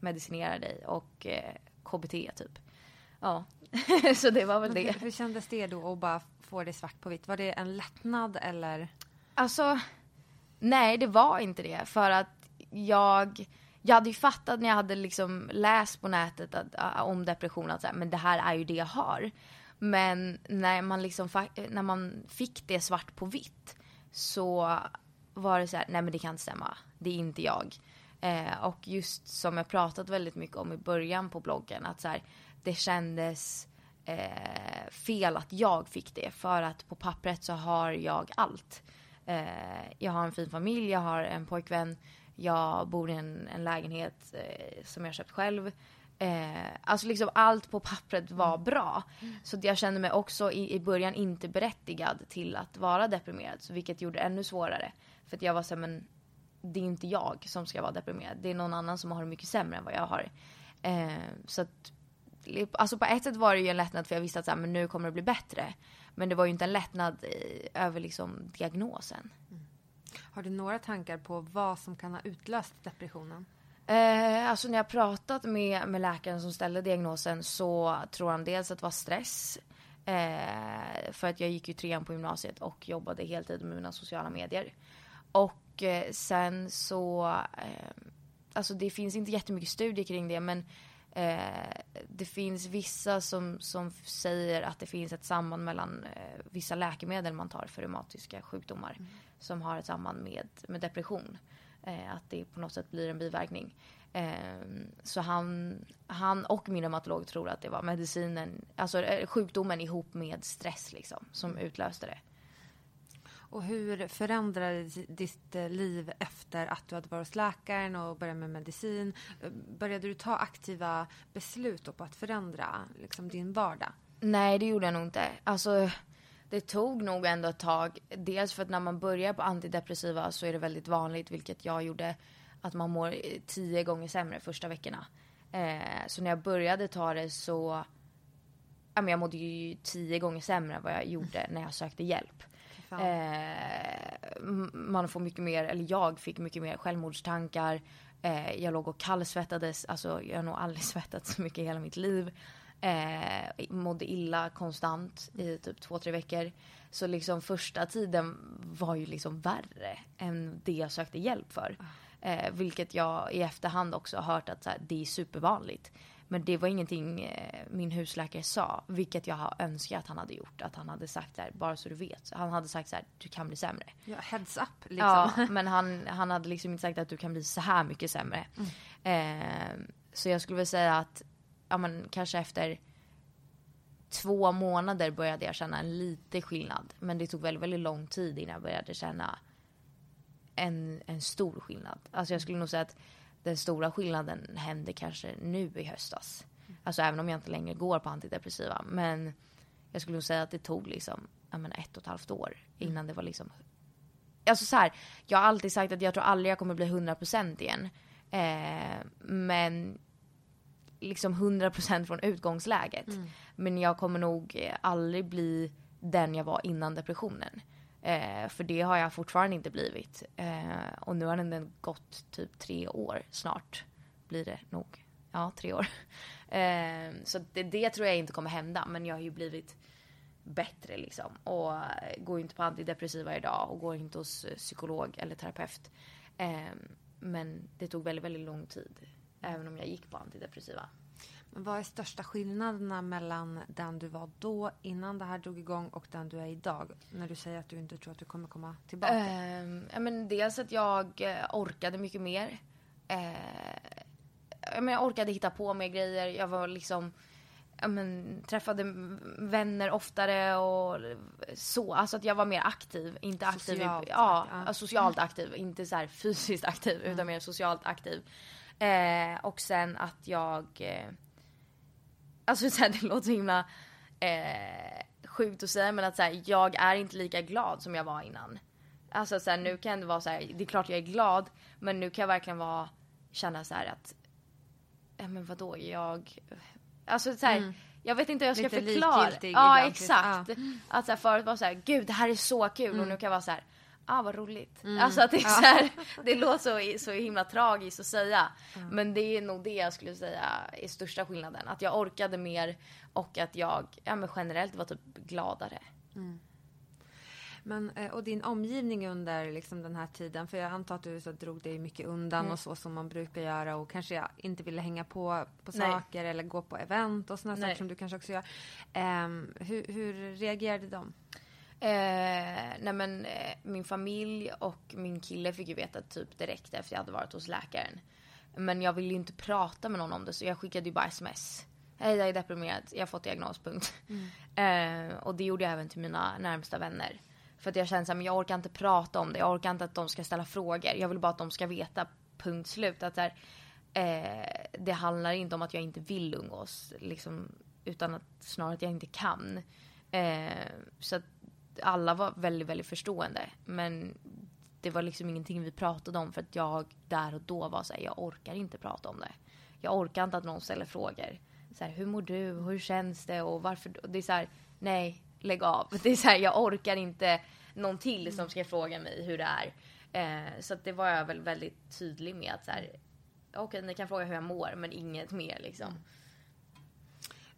medicinera dig och eh, KBT typ. Ja, [LAUGHS] så det var väl det. Hur, hur kändes det då att bara få det svart på vitt? Var det en lättnad eller? Alltså, nej det var inte det. För att jag, jag hade ju fattat när jag hade liksom läst på nätet att, om depression att så här, men det här är ju det jag har. Men när man, liksom, när man fick det svart på vitt så var det så här, nej men det kan inte stämma. Det är inte jag. Eh, och just som jag pratat väldigt mycket om i början på bloggen, att så här, det kändes eh, fel att jag fick det. För att på pappret så har jag allt. Eh, jag har en fin familj, jag har en pojkvän, jag bor i en, en lägenhet eh, som jag köpt själv. Eh, alltså liksom allt på pappret var bra. Så jag kände mig också i, i början inte berättigad till att vara deprimerad. Så vilket gjorde det ännu svårare. För att jag var såhär, men det är inte jag som ska vara deprimerad. Det är någon annan som har det mycket sämre än vad jag har. Eh, så att, alltså på ett sätt var det ju en lättnad för jag visste att så här, men nu kommer det bli bättre. Men det var ju inte en lättnad i, över liksom diagnosen. Har du några tankar på vad som kan ha utlöst depressionen? Eh, alltså när jag pratat med, med läkaren som ställde diagnosen så tror han dels att det var stress. Eh, för att jag gick ju trean på gymnasiet och jobbade heltid med mina sociala medier. Och eh, sen så, eh, alltså det finns inte jättemycket studier kring det men eh, det finns vissa som, som säger att det finns ett samband mellan eh, vissa läkemedel man tar för reumatiska sjukdomar mm. som har ett samband med, med depression. Eh, att det på något sätt blir en biverkning. Eh, så han, han och min reumatolog tror att det var medicinen, alltså eh, sjukdomen ihop med stress liksom, som utlöste det. Och hur förändrades ditt eh, liv efter att du hade varit hos läkaren och börjat med medicin? Började du ta aktiva beslut på att förändra liksom, din vardag? Nej, det gjorde jag nog inte. Alltså, det tog nog ändå ett tag. Dels för att när man börjar på antidepressiva så är det väldigt vanligt, vilket jag gjorde, att man mår tio gånger sämre första veckorna. Eh, så när jag började ta det så, ja men jag mådde ju tio gånger sämre än vad jag gjorde när jag sökte hjälp. Eh, man får mycket mer, eller jag fick mycket mer självmordstankar. Eh, jag låg och kallsvettades, alltså jag har nog aldrig [LAUGHS] svettats så mycket i hela mitt liv. Eh, mådde illa konstant i typ två, tre veckor. Så liksom första tiden var ju liksom värre än det jag sökte hjälp för. Eh, vilket jag i efterhand också har hört att så här, det är supervanligt. Men det var ingenting eh, min husläkare sa, vilket jag har önskat att han hade gjort. Att han hade sagt där, bara så du vet. Han hade sagt så här, du kan bli sämre. Ja, heads up liksom. Ja, [LAUGHS] men han, han hade liksom inte sagt att du kan bli så här mycket sämre. Mm. Eh, så jag skulle väl säga att ja, men, kanske efter två månader började jag känna en lite skillnad. Men det tog väldigt, väldigt lång tid innan jag började känna en, en stor skillnad. Alltså jag skulle nog säga att den stora skillnaden hände kanske nu i höstas. Alltså även om jag inte längre går på antidepressiva. Men jag skulle nog säga att det tog liksom, jag menar, ett och ett halvt år innan det var liksom Alltså så här, jag har alltid sagt att jag tror aldrig jag kommer bli 100% igen. Eh, men liksom 100% från utgångsläget. Mm. Men jag kommer nog aldrig bli den jag var innan depressionen. Eh, för det har jag fortfarande inte blivit. Eh, och nu har den gått typ tre år snart. Blir det nog. Ja, tre år. [LAUGHS] Eh, så det, det, tror jag inte kommer hända. Men jag har ju blivit bättre liksom. Och går inte på antidepressiva idag och går inte hos psykolog eller terapeut. Eh, men det tog väldigt, väldigt lång tid. Även om jag gick på antidepressiva. Vad är största skillnaderna mellan den du var då, innan det här drog igång, och den du är idag? När du säger att du inte tror att du kommer komma tillbaka. Uh, ja, men dels att jag eh, orkade mycket mer. Uh, men jag orkade hitta på mer grejer. Jag var liksom... Ja, men, träffade vänner oftare och så. Alltså att jag var mer aktiv. Inte aktiv. Socialt, ja, ja. socialt aktiv. Inte så fysiskt aktiv, mm. utan mer socialt aktiv. Eh, och sen att jag eh, Alltså [LAUGHS] så här, det låter så himla eh, sjukt att säga men att så här, jag är inte lika glad som jag var innan. Alltså så här, nu kan det vara så här, det är klart jag är glad men nu kan jag verkligen vara, känna så att, ja men vadå jag, alltså så här, mm. Jag vet inte hur jag ska Lite förklara. Ja ibland, exakt. Ja. Att så här, förut var så här, gud det här är så kul mm. och nu kan jag vara så här, ah vad roligt. Mm. Alltså att det är ja. så här, det låter så, så himla tragiskt att säga. Mm. Men det är nog det jag skulle säga är största skillnaden. Att jag orkade mer och att jag ja, men generellt var typ gladare. Mm. Men, eh, och din omgivning under liksom den här tiden, för jag antar att du så drog dig mycket undan mm. och så som man brukar göra och kanske inte ville hänga på på saker eller gå på event och sådana saker som du kanske också gör. Um, hur, hur reagerade de? Eh, nej men eh, min familj och min kille fick ju veta typ direkt efter jag hade varit hos läkaren. Men jag ville ju inte prata med någon om det så jag skickade ju bara sms. Hej jag är deprimerad, jag har fått diagnos, punkt. Mm. Eh, och det gjorde jag även till mina närmsta vänner. För att jag kände att jag orkar inte prata om det, jag orkar inte att de ska ställa frågor. Jag vill bara att de ska veta, punkt slut. Att här, Eh, det handlar inte om att jag inte vill umgås, liksom, utan att snarare att jag inte kan. Eh, så att alla var väldigt, väldigt förstående. Men det var liksom ingenting vi pratade om för att jag där och då var så här, jag orkar inte prata om det. Jag orkar inte att någon ställer frågor. Så här, hur mår du? Hur känns det? Och varför? Det är så här, nej, lägg av. [LAUGHS] Det är så här, jag orkar inte någon till som ska fråga mig hur det är. Eh, så att det var jag väl väldigt tydlig med att så här, okej, okay, ni kan fråga hur jag mår, men inget mer liksom.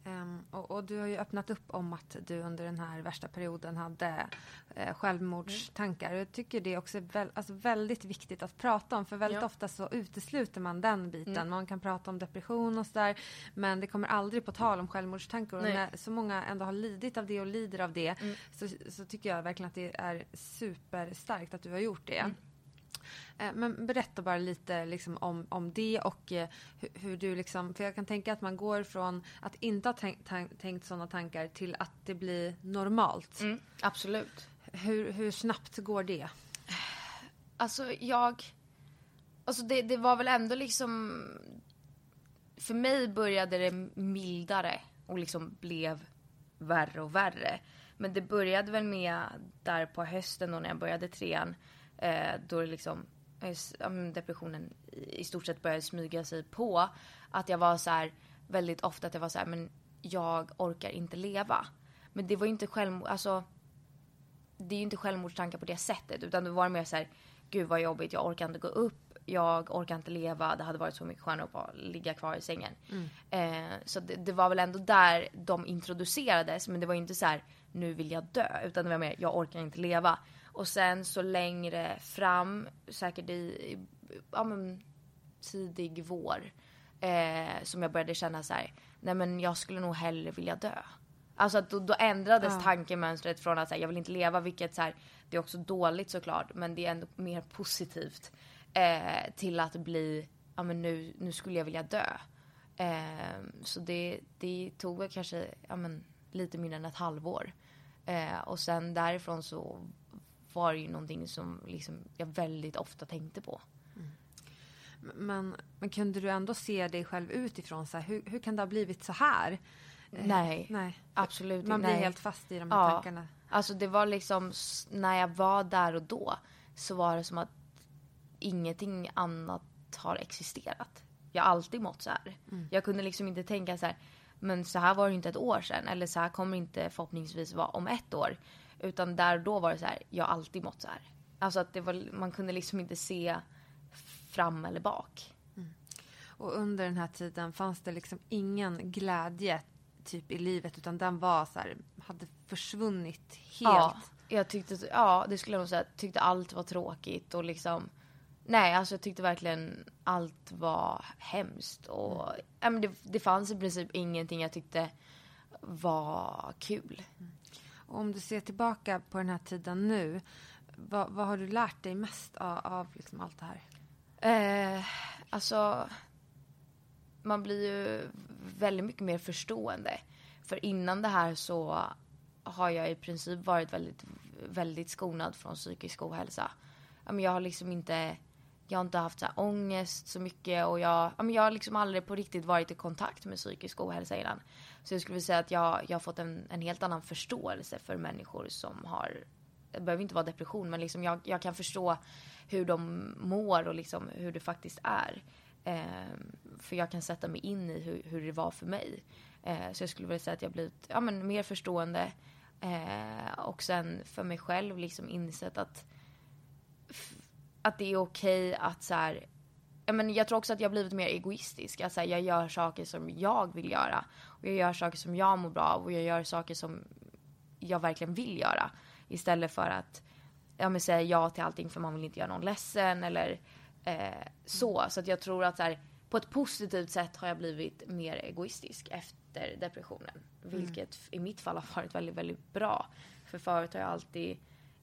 Um, och, och, du har ju öppnat upp om att du under den här värsta perioden hade eh, självmordstankar. Jag tycker det är också väl, alltså väldigt viktigt att prata om för väldigt ja. ofta så utesluter man den biten. Mm. Man kan prata om depression och sådär men det kommer aldrig på tal om självmordstankar. Och när så många ändå har lidit av det och lider av det mm. så, så, tycker jag verkligen att det är superstarkt att du har gjort det. Mm. Eh, men berätta bara lite liksom om, om det och eh, hur, hur, du liksom, för jag kan tänka att man går från att inte ha tänkt, tänkt sådana tankar till att det blir normalt. Mm, absolut. Hur, hur snabbt går det? Alltså jag, alltså det, det var väl ändå liksom, för mig började det mildare och liksom blev värre och värre. Men det började väl med där på hösten då när jag började trean. Eh, då det liksom depressionen i stort sett började smyga sig på. Att jag var så här, väldigt ofta att jag var så här, men jag orkar inte leva. Men det var ju inte självmord, alltså det är ju inte självmordstankar på det sättet utan det var mer så här, gud vad jobbigt, jag orkar inte gå upp, jag orkar inte leva, det hade varit så mycket skönare att bara ligga kvar i sängen. Mm. Eh, så det, det, var väl ändå där de introducerades men det var ju inte så här, nu vill jag dö utan det var mer, jag orkar inte leva. Och sen så längre fram, säkert i, ja men tidig vår, eh, som jag började känna så här, nej men jag skulle nog hellre vilja dö. Alltså att då, då ändrades ja. tankemönstret från att säga jag vill inte leva, vilket så här, det är också dåligt såklart, men det är ändå mer positivt. Eh, till att bli, ja men nu, nu skulle jag vilja dö. Eh, så det, det tog väl kanske, ja men lite mindre än ett halvår. Eh, och sen därifrån så var ju någonting som liksom jag väldigt ofta tänkte på. Mm. Men, men kunde du ändå se dig själv utifrån? Så här, hur, hur kan det ha blivit så här? Eh, nej, nej. absolut Man blir nej. helt fast i de här ja. tankarna. Alltså det var liksom, när jag var där och då så var det som att ingenting annat har existerat. Jag har alltid mått så här. Mm. Jag kunde liksom inte tänka så här, men så här var det inte ett år sedan. Eller så här kommer det inte förhoppningsvis vara om ett år. Utan där då var det så här, jag har alltid mått så här. Alltså att det var, man kunde liksom inte se fram eller bak. Mm. Och under den här tiden fanns det liksom ingen glädje typ i livet utan den var så här, hade försvunnit helt. Ja, jag tyckte, ja det skulle jag nog säga, tyckte allt var tråkigt och liksom Nej, alltså jag tyckte verkligen allt var hemskt och mm. det, det fanns i princip ingenting jag tyckte var kul. Mm. Om du ser tillbaka på den här tiden nu, vad, vad har du lärt dig mest av, av liksom allt det här? Eh, alltså, man blir ju väldigt mycket mer förstående. För innan det här så har jag i princip varit väldigt, väldigt skonad från psykisk ohälsa. Jag har liksom inte, jag har inte haft så här ångest så mycket och jag, jag har liksom aldrig på riktigt varit i kontakt med psykisk ohälsa innan. Så jag skulle vilja säga att jag, jag har fått en, en helt annan förståelse för människor som har, det behöver inte vara depression, men liksom jag, jag kan förstå hur de mår och liksom hur det faktiskt är. Eh, för jag kan sätta mig in i hur, hur det var för mig. Eh, så jag skulle vilja säga att jag blivit ja, men mer förstående. Eh, och sen för mig själv liksom insett att, att det är okej okay att så här, men jag tror också att jag har blivit mer egoistisk. Alltså, jag gör saker som jag vill göra. Och jag gör saker som jag mår bra av och jag gör saker som jag verkligen vill göra. Istället för att ja, men säga ja till allting för man vill inte göra någon ledsen eller eh, så. Så att jag tror att så här, på ett positivt sätt har jag blivit mer egoistisk efter depressionen. Mm. Vilket i mitt fall har varit väldigt, väldigt bra. För förut har jag alltid,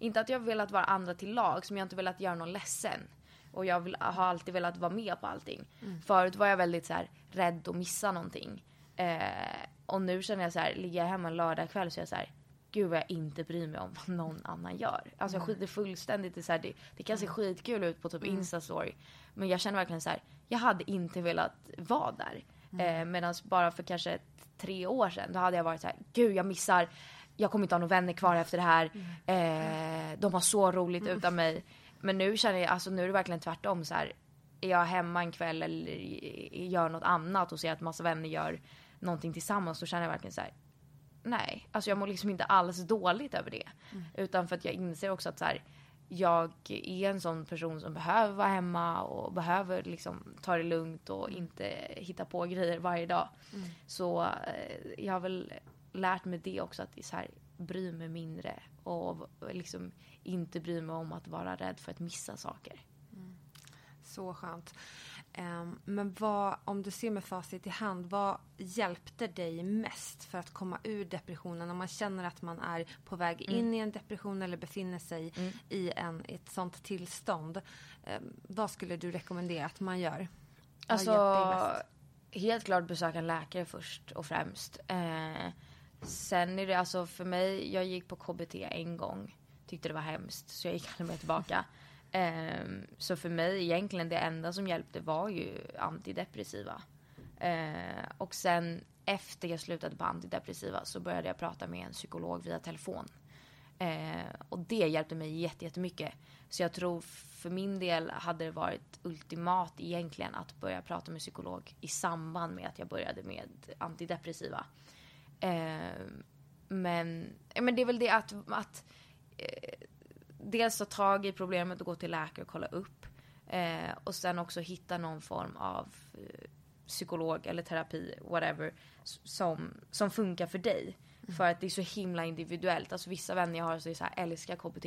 inte att jag velat vara andra till lag, som jag inte velat göra någon ledsen. Och jag vill, har alltid velat vara med på allting. Mm. Förut var jag väldigt så här, rädd att missa någonting. Eh, och nu känner jag så här, ligger jag hemma en lördagkväll så är jag så här, gud vad jag inte bryr mig om vad någon annan gör. Alltså jag skiter fullständigt i så här, det, det kan se skitkul ut på typ mm. Instastory. Men jag känner verkligen så här, jag hade inte velat vara där. Mm. Eh, Medan bara för kanske tre år sedan, då hade jag varit så här, gud jag missar, jag kommer inte ha några vänner kvar efter det här. Mm. Eh, de har så roligt mm. utan mig. Men nu känner jag, alltså nu är det verkligen tvärtom så här. Är jag hemma en kväll eller gör något annat och ser att massa vänner gör någonting tillsammans så känner jag verkligen så här, nej, alltså jag mår liksom inte alls dåligt över det. Mm. Utan för att jag inser också att så här, jag är en sån person som behöver vara hemma och behöver liksom ta det lugnt och mm. inte hitta på grejer varje dag. Mm. Så eh, jag har väl lärt mig det också att så här, bry mig mindre och liksom inte bry mig om att vara rädd för att missa saker. Mm. Så skönt. Um, men vad, om du ser med facit i hand, vad hjälpte dig mest för att komma ur depressionen? Om man känner att man är på väg in mm. i en depression eller befinner sig mm. i en, ett sånt tillstånd. Um, vad skulle du rekommendera att man gör? Alltså, helt klart besöka en läkare först och främst. Eh, sen är det alltså för mig, jag gick på KBT en gång. Tyckte det var hemskt, så jag gick aldrig mer tillbaka. Um, [LAUGHS] så för mig egentligen det enda som hjälpte var ju antidepressiva. Uh, och sen efter jag slutade på antidepressiva så började jag prata med en psykolog via telefon. Uh, och det hjälpte mig jättemycket. Så jag tror för min del hade det varit ultimat egentligen att börja prata med psykolog i samband med att jag började med antidepressiva. Uh, men, men det är väl det att, att dels ta tag i problemet och gå till läkare och kolla upp. Eh, och sen också hitta någon form av eh, psykolog eller terapi, whatever, som, som funkar för dig. Mm. För att det är så himla individuellt. Alltså vissa vänner jag har så är så här, älskar KBT.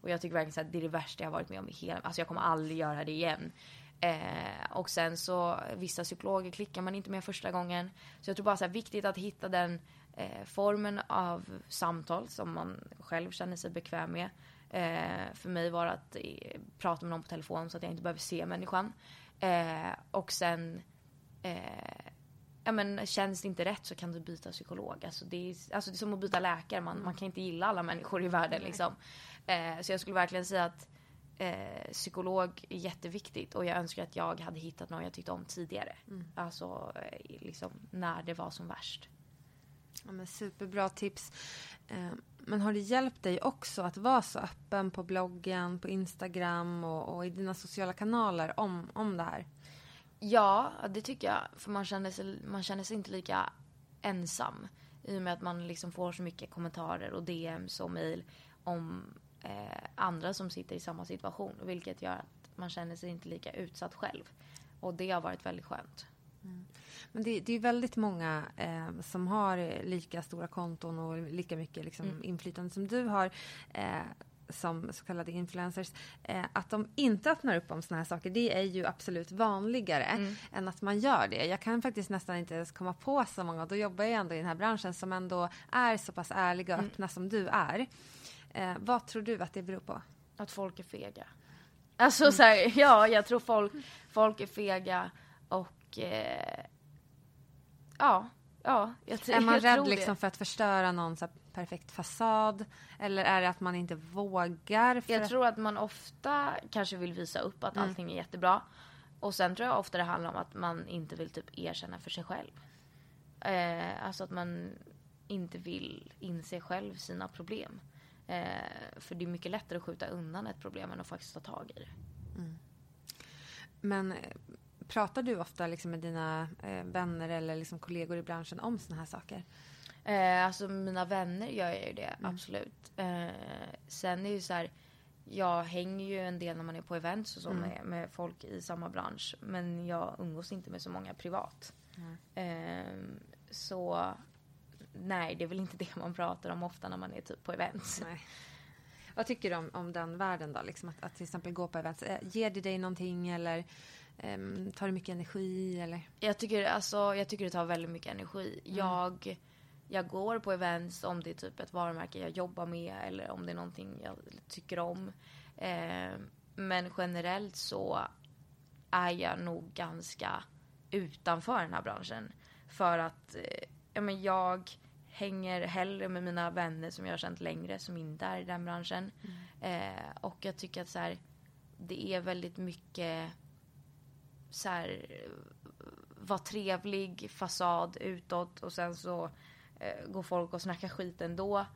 Och jag tycker verkligen att det är det värsta jag varit med om i hela, alltså jag kommer aldrig göra det igen. Eh, och sen så vissa psykologer klickar man inte med första gången. Så jag tror bara så här, viktigt att hitta den eh, formen av samtal som man själv känner sig bekväm med. Eh, för mig var att eh, prata med någon på telefon så att jag inte behöver se människan. Eh, och sen, eh, ja men känns det inte rätt så kan du byta psykolog. Alltså det är, alltså det är som att byta läkare, man, man kan inte gilla alla människor i världen liksom. Så jag skulle verkligen säga att eh, psykolog är jätteviktigt och jag önskar att jag hade hittat någon jag tyckte om tidigare. Mm. Alltså liksom när det var som värst. Ja, men superbra tips. Men har det hjälpt dig också att vara så öppen på bloggen, på Instagram och, och i dina sociala kanaler om, om det här? Ja, det tycker jag. För man känner sig, man känner sig inte lika ensam. I och med att man liksom får så mycket kommentarer och DMs och mail om eh, andra som sitter i samma situation. Vilket gör att man känner sig inte lika utsatt själv. Och det har varit väldigt skönt. Mm. Men det, det, är väldigt många eh, som har lika stora konton och lika mycket liksom, mm. inflytande som du har. Eh, som så kallade influencers, eh, att de inte öppnar upp om såna här saker, det är ju absolut vanligare mm. än att man gör det. Jag kan faktiskt nästan inte ens komma på så många, då jobbar jag ändå i den här branschen, som ändå är så pass ärliga och mm. öppna som du är. Eh, vad tror du att det beror på? Att folk är fega. Alltså mm. så här, ja, jag tror folk, folk är fega och eh, ja, ja. Jag, är man rädd liksom för att förstöra någon så perfekt fasad? Eller är det att man inte vågar? jag att... tror att man ofta kanske vill visa upp att mm. allting är jättebra. Och sen tror jag ofta det handlar om att man inte vill typ erkänna för sig själv. Eh, alltså att man inte vill inse själv sina problem. Eh, för det är mycket lättare att skjuta undan ett problem än att faktiskt ta tag i det. Mm. Men eh, Pratar du ofta liksom med dina eh, vänner eller liksom kollegor i branschen om såna här saker? Eh, alltså mina vänner gör ju det, mm. absolut. Eh, sen är det ju så här, jag hänger ju en del när man är på events och så mm. med, med, folk i samma bransch. Men jag umgås inte med så många privat. Mm. Så nej, det är väl inte det man pratar om ofta när man är typ på events. Nej. Vad tycker du om, om den världen då? Liksom att, att till exempel gå på events. Eh, ger det dig någonting eller Um, tar det mycket energi eller? Jag tycker, alltså, jag tycker det tar väldigt mycket energi. Mm. Jag, jag går på events om det är typ ett varumärke jag jobbar med eller om det är någonting jag tycker om. Uh, men generellt så är jag nog ganska utanför den här branschen. För att uh, ja, men jag hänger hellre med mina vänner som jag har känt längre som inte är i den branschen. Mm. Eh, och jag tycker att så här, det är väldigt mycket så här, vara trevlig fasad utåt och sen så eh, går folk och snackar skit ändå.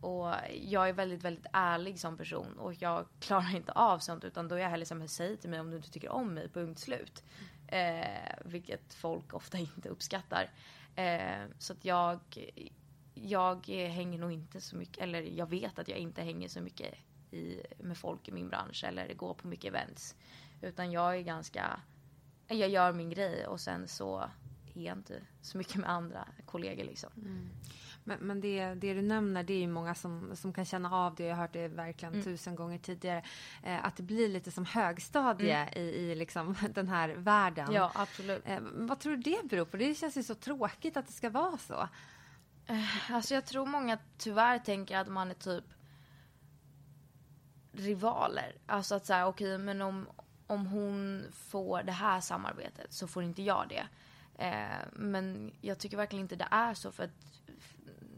Och jag är väldigt, väldigt ärlig som person och jag klarar inte av sånt utan då är jag hellre som säg till mig om du inte tycker om mig, punkt slut. Eh, vilket folk ofta inte uppskattar. Eh, så att jag, jag hänger nog inte så mycket, eller jag vet att jag inte hänger så mycket i, med folk i min bransch eller går på mycket events. Utan jag är ganska, jag gör min grej och sen så är inte så mycket med andra kollegor liksom. Mm. Men, men det, det, du nämner, det är ju många som, som kan känna av det. Jag har hört det verkligen mm. tusen gånger tidigare. Eh, att det blir lite som högstadie mm. i, i liksom [LAUGHS] den här världen. Ja, absolut. Eh, vad tror du det beror på? Det känns ju så tråkigt att det ska vara så. Eh, alltså jag tror många tyvärr tänker att man är typ rivaler. Alltså att säga, okej okay, men om, om hon får det här samarbetet så får inte jag det. Eh, men jag tycker verkligen inte det är så för att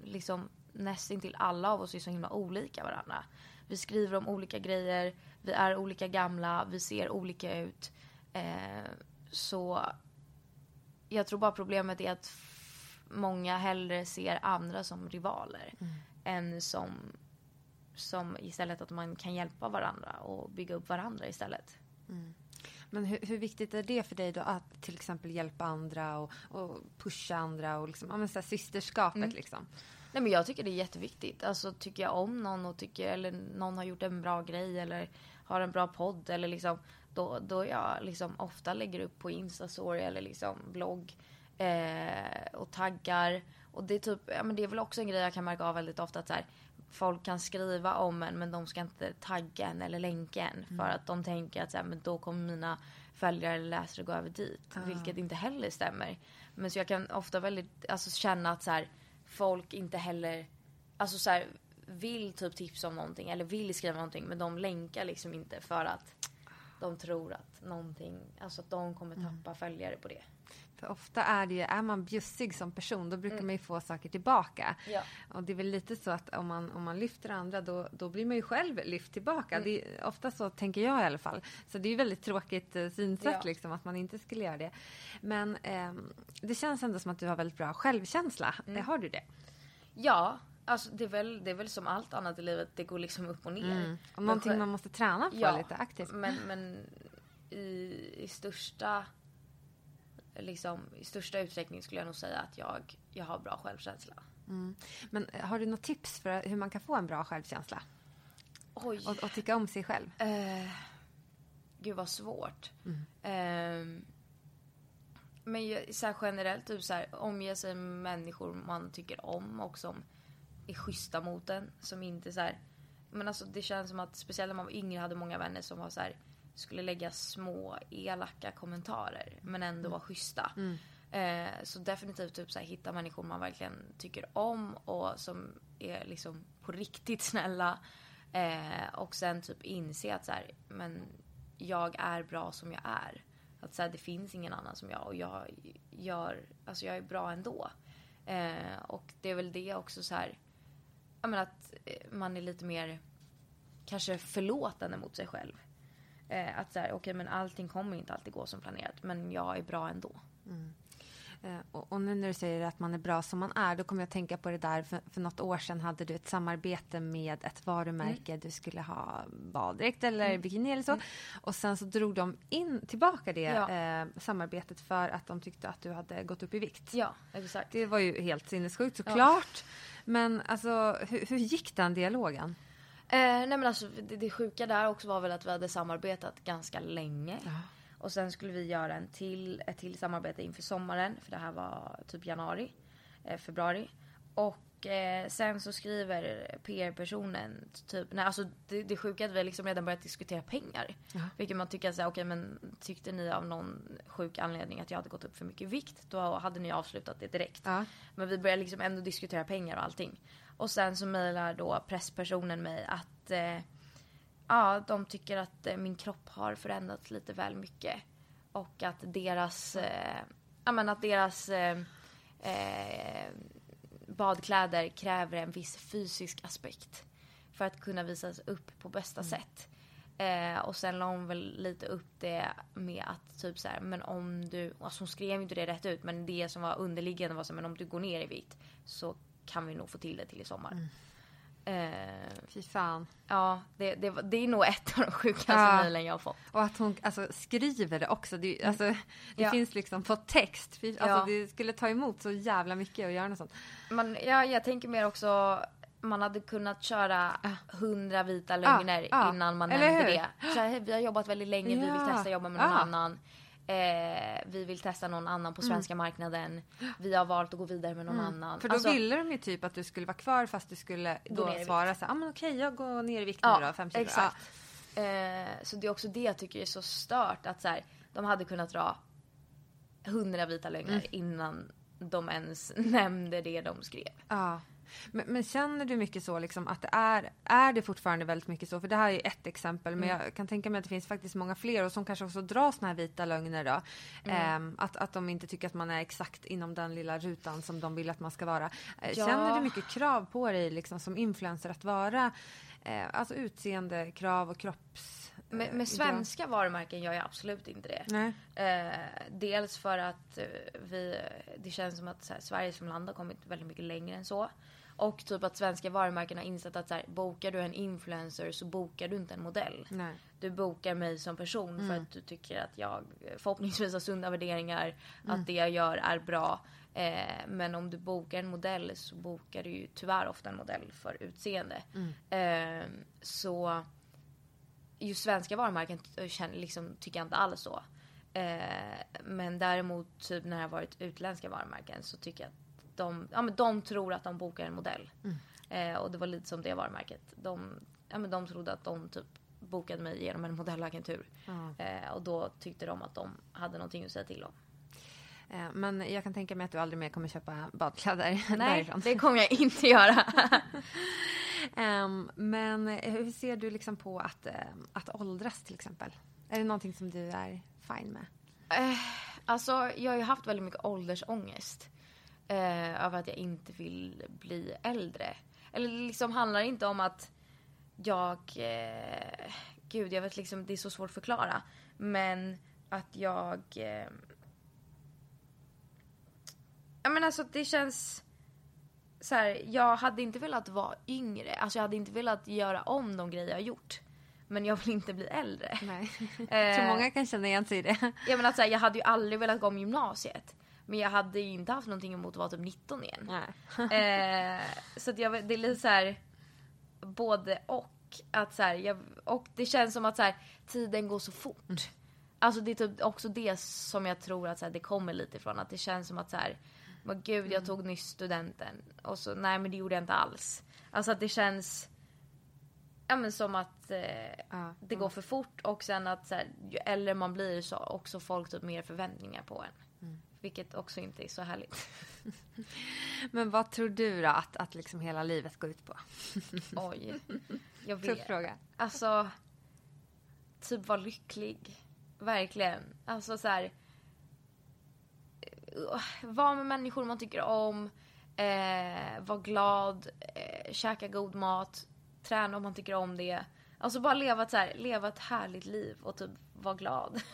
liksom nästintill alla av oss är så himla olika varandra. Vi skriver om olika grejer, vi är olika gamla, vi ser olika ut. Eh, så jag tror bara problemet är att många hellre ser andra som rivaler mm. än som, som istället att man kan hjälpa varandra och bygga upp varandra istället. Mm. Men hur, hur, viktigt är det för dig då att till exempel hjälpa andra och, och pusha andra och liksom, ja, men så här, systerskapet mm. liksom? Nej men jag tycker det är jätteviktigt. Alltså tycker jag om någon och tycker, eller någon har gjort en bra grej eller har en bra podd eller liksom då, då jag liksom ofta lägger upp på Instastory eller liksom blogg eh, och taggar. Och det är typ, ja men det är väl också en grej jag kan märka av väldigt ofta att så här, folk kan skriva om en men de ska inte tagga en eller länka en för mm. att de tänker att så här, men då kommer mina följare eller läsare gå över dit. Ah. Vilket inte heller stämmer. Men så jag kan ofta väldigt, alltså känna att så här, folk inte heller, alltså så här, vill typ tipsa om någonting eller vill skriva någonting men de länkar liksom inte för att de tror att någonting, alltså att de kommer mm. tappa mm. följare på det. För ofta är det ju, är man bjussig som person då brukar mm. man ju få saker tillbaka. Ja. Och det är väl lite så att om man, om man lyfter andra då, då blir man ju själv lyft tillbaka. Mm. Det är, ofta så tänker jag i alla fall. Så det är ju väldigt tråkigt eh, synsätt ja. liksom att man inte skulle göra det. Men eh, det känns ändå som att du har väldigt bra självkänsla. Mm. Har du det? Ja, Alltså det är, väl, det är väl som allt annat i livet, det går liksom upp och ner. Mm. Och någonting man måste träna på ja, lite aktivt. Men, men i, i största liksom, i största utsträckning skulle jag nog säga att jag, jag har bra självkänsla. Mm. Men eh, har du något tips för hur man kan få en bra självkänsla? Oj. Och, och tycka om sig själv? Uh, gud vad svårt. Mm. Uh, men så här, generellt, typ så här, omge sig med människor man tycker om och som är schyssta mot en. Som inte så här, men alltså det känns som att speciellt när man var yngre hade många vänner som var så här, skulle lägga små elaka kommentarer men ändå mm. vara schyssta. Mm. Eh, så definitivt typ så här, hitta människor man verkligen tycker om och som är liksom på riktigt [LAUGHS] snälla. Eh, och sen typ inse att så här, men jag är bra som jag är. Att så här, det finns ingen annan som jag och jag gör, alltså jag är bra ändå. Eh, och det är väl det också så här, jag menar att eh, man är lite mer kanske förlåtande mot sig själv. Eh, att så här, okay, men allting kommer inte alltid gå som planerat men jag är bra ändå. Mm. Eh, och, och, nu när du säger att man är bra som man är, då kommer jag att tänka på det där, för, för något år sedan hade du ett samarbete med ett varumärke, mm. du skulle ha baddräkt eller mm. bikini eller så. Mm. Och sen så drog de in, tillbaka det ja. eh, samarbetet för att de tyckte att du hade gått upp i vikt. Ja, exakt. Det var ju helt sinnessjukt såklart. Ja. Men alltså, hur, hur gick den dialogen? Eh, nej men alltså det, det sjuka där också var väl att vi hade samarbetat ganska länge. Ja. Och sen skulle vi göra en till, ett till samarbete inför sommaren. För det här var typ januari, eh, februari. Och eh, sen så skriver PR-personen typ, nej alltså det, det sjuka är att vi liksom redan börjat diskutera pengar. Ja. Vilket man tycker såhär, okej okay, men tyckte ni av någon sjuk anledning att jag hade gått upp för mycket vikt, då hade ni avslutat det direkt. Ja. Men vi började liksom ändå diskutera pengar och allting. Och sen så mejlar då presspersonen mig att eh, ja, de tycker att eh, min kropp har förändrats lite väl mycket. Och att deras, eh, ja men att deras eh, eh, badkläder kräver en viss fysisk aspekt. För att kunna visas upp på bästa mm. sätt. Eh, och sen la hon väl lite upp det med att typ så här, men om du, alltså hon skrev inte det rätt ut men det som var underliggande var så men om du går ner i vikt så kan vi nog få till det till i sommar. Mm. Eh, Fy fan. ja, det, det, det är nog ett av de sjukaste Ja. mejlen jag har fått. Och att hon alltså, skriver det också. Det, alltså, det Ja. finns liksom på text. Fy- Alltså, Ja. Det skulle ta emot så jävla mycket att göra något sånt. Man, ja, jag tänker mer också man hade kunnat köra hundra vita lögner ja. innan man Eller nämnde hur? det. Så här, vi har jobbat väldigt länge, vi vill testa jobba med någon Ja. annan. Eh, vi vill testa någon annan på svenska marknaden. Vi har valt att gå vidare med någon annan. Mm. För då Alltså, ville de ju typ att du skulle vara kvar fast du skulle då svara så här, ah, men okej jag går ner i vikt Ja, nu då, fem kilo. exakt. Eh, så det är också det jag tycker är så stört att så här, de hade kunnat dra hundra vita lögner Mm. innan de ens [LAUGHS] nämnde det de skrev. Ja. Men, men känner du mycket så liksom att det är, är det fortfarande väldigt mycket så? För det här är ett exempel men jag kan tänka mig att det finns faktiskt många fler och som kanske också drar såna här vita lögner då. Ehm, att, att de inte tycker att man är exakt inom den lilla rutan som de vill att man ska vara. Eh, Ja. Känner du mycket krav på dig liksom som influencer att vara eh, alltså utseende, krav och kropps... Med, eh, med svenska varumärken gör jag absolut inte det. Nej. Eh, dels för att eh, vi, det känns som att här, Sverige som land har kommit väldigt mycket längre än så. Och typ att svenska varumärken har insett att så här, bokar du en influencer så bokar du inte en modell. Nej. Du bokar mig som person för att du tycker att jag förhoppningsvis har sunda värderingar, att det jag gör är bra. Eh, men om du bokar en modell så bokar du ju tyvärr ofta en modell för utseende. Eh, så just svenska varumärken känner, liksom, tycker jag inte alls så. Eh, men däremot typ när det har varit utländska varumärken så tycker jag att de, ja, men de tror att de bokar en modell. Eh, och det var lite som det varumärket. De, ja, men de trodde att de typ bokade mig genom en modellagentur. Eh, och då tyckte de att de hade någonting att säga till om. Eh, Men jag kan tänka mig att du aldrig mer kommer köpa badkläder [LAUGHS] Nej, därifrån. det kommer jag inte göra. [LAUGHS] Ehm, men hur ser du liksom på att, ehm, att åldras till exempel? Är det någonting som du är fine med? Alltså, jag har ju haft väldigt mycket åldersångest. Eh, över att jag inte vill bli äldre. Eller det liksom handlar inte om att jag... Eh, gud, jag vet liksom, det är så svårt att förklara. Men att jag... Eh, ja men alltså det känns... Så här, jag hade inte velat vara yngre. Alltså jag hade inte velat göra om de grejer jag har gjort. Men jag vill inte bli äldre. Nej. [LAUGHS] Eh, Jag tror många kan känna igen sig i det. jag menar så här, jag hade ju aldrig velat gå om gymnasiet. Men jag hade ju inte haft någonting emot att vara typ 19 igen. [LAUGHS] Eh, så att jag, det är lite så här både och. Att så här, jag, och det känns som att så här, tiden går så fort. Alltså det är typ också det som jag tror att så här, det kommer lite ifrån. Att det känns som att så här, men gud jag tog nyss studenten. Och så nej men det gjorde jag inte alls. Alltså att det känns ja, men som att eh, Ja. det går för fort och sen att så här, ju äldre man blir så har också folk typ mer förväntningar på en. Vilket också inte är så härligt. [LAUGHS] Men vad tror du då att, att liksom hela livet går ut på? [LAUGHS] Oj. Jag Tuff vet. fråga. Alltså, typ vara lycklig. Verkligen. Alltså så här. Eh, Vara med människor man tycker om. Eh, vara glad. Eh, käka god mat. Träna om man tycker om det. Alltså bara leva ett, så här, leva ett härligt liv och typ vara glad. [LAUGHS]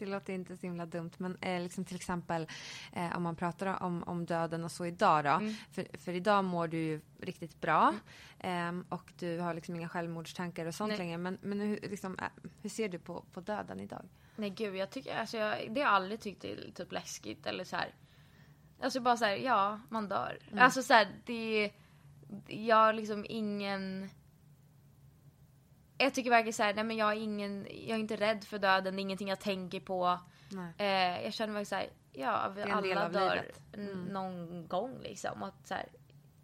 Det låter inte så himla dumt, men eh, liksom till exempel eh, om man pratar om, om döden och så idag då. Mm. För, för idag mår du ju riktigt bra ehm, och du har liksom inga självmordstankar och sånt Nej. längre. Men, men hur, liksom, eh, hur ser du på, på döden idag? Nej gud, jag tycker, alltså jag, det har jag aldrig tyckt är typ läskigt eller så här. Alltså bara så här, ja, man dör. Alltså så här, det, jag har liksom ingen... Jag tycker verkligen så här, nej men jag är ingen, jag är inte rädd för döden, det är ingenting jag tänker på. Eh, jag känner mig så här, ja, vi alla dör n- någon gång liksom. Att så här,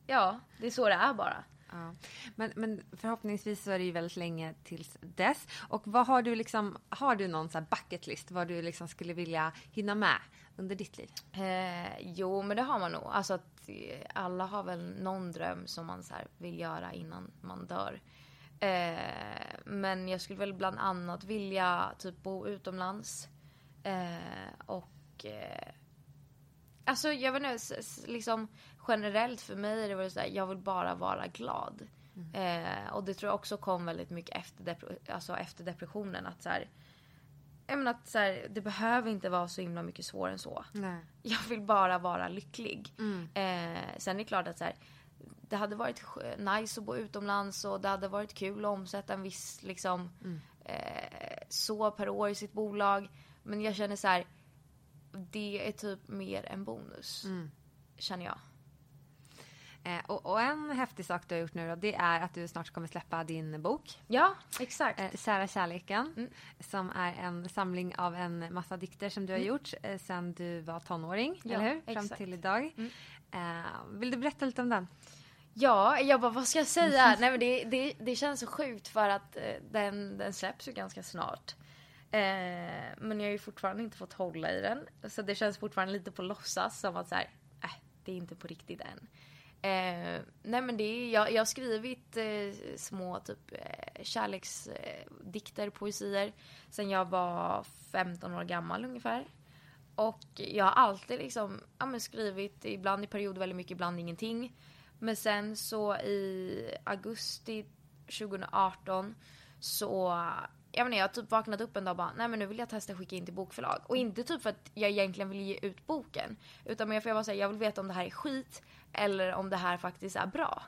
ja, det är så det är bara. Ja. Men, men förhoppningsvis så är det ju väldigt länge tills dess. Och vad har du liksom, har du någon så här bucket list vad du liksom skulle vilja hinna med under ditt liv? Eh, jo, men det har man nog. Alltså att eh, alla har väl någon dröm som man så här vill göra innan man dör. Eh, men jag skulle väl bland annat vilja typ bo utomlands. Eh, och eh, Alltså jag vet inte, liksom generellt för mig är det väl så här, jag vill bara vara glad. Mm. Eh, och det tror jag också kom väldigt mycket efter, dep- alltså efter depressionen. Att så här, jag menar att så här, det behöver inte vara så himla mycket svårare än så. Nej. Jag vill bara vara lycklig. Mm. Eh, sen är det klart att så här, det hade varit nice att bo utomlands och det hade varit kul att omsätta en viss liksom, Mm. eh, så per år i sitt bolag. Men jag känner så här, det är typ mer en bonus. Mm. Känner jag. Eh, och, och en häftig sak du har gjort nu då, det är att du snart kommer släppa din bok. Ja, exakt. Eh, Kära kärleken. Mm. Som är en samling av en massa dikter som du har gjort eh, sedan du var tonåring. Mm. Ja, eller hur? Fram exakt. Mm. till idag. Eh, vill du berätta lite om den? Ja, jag bara vad ska jag säga? [LAUGHS] Nej men det, det, det känns så sjukt för att eh, den, den släpps ju ganska snart. Eh, men jag har ju fortfarande inte fått hålla i den. Så det känns fortfarande lite på låtsas som att så här, äh, det är inte på riktigt än. Eh, nej men det är, jag, jag har skrivit eh, små typ eh, kärleksdikter, poesier sen jag var 15 år gammal ungefär. Och jag har alltid liksom, ja, men skrivit, ibland i perioder väldigt mycket, ibland ingenting. Men sen så i augusti 2018 så, jag menar jag har typ vaknat upp en dag och bara, nej men nu vill jag testa skicka in till bokförlag. Och inte typ för att jag egentligen vill ge ut boken. Utan mer för att jag bara säga, jag vill veta om det här är skit eller om det här faktiskt är bra.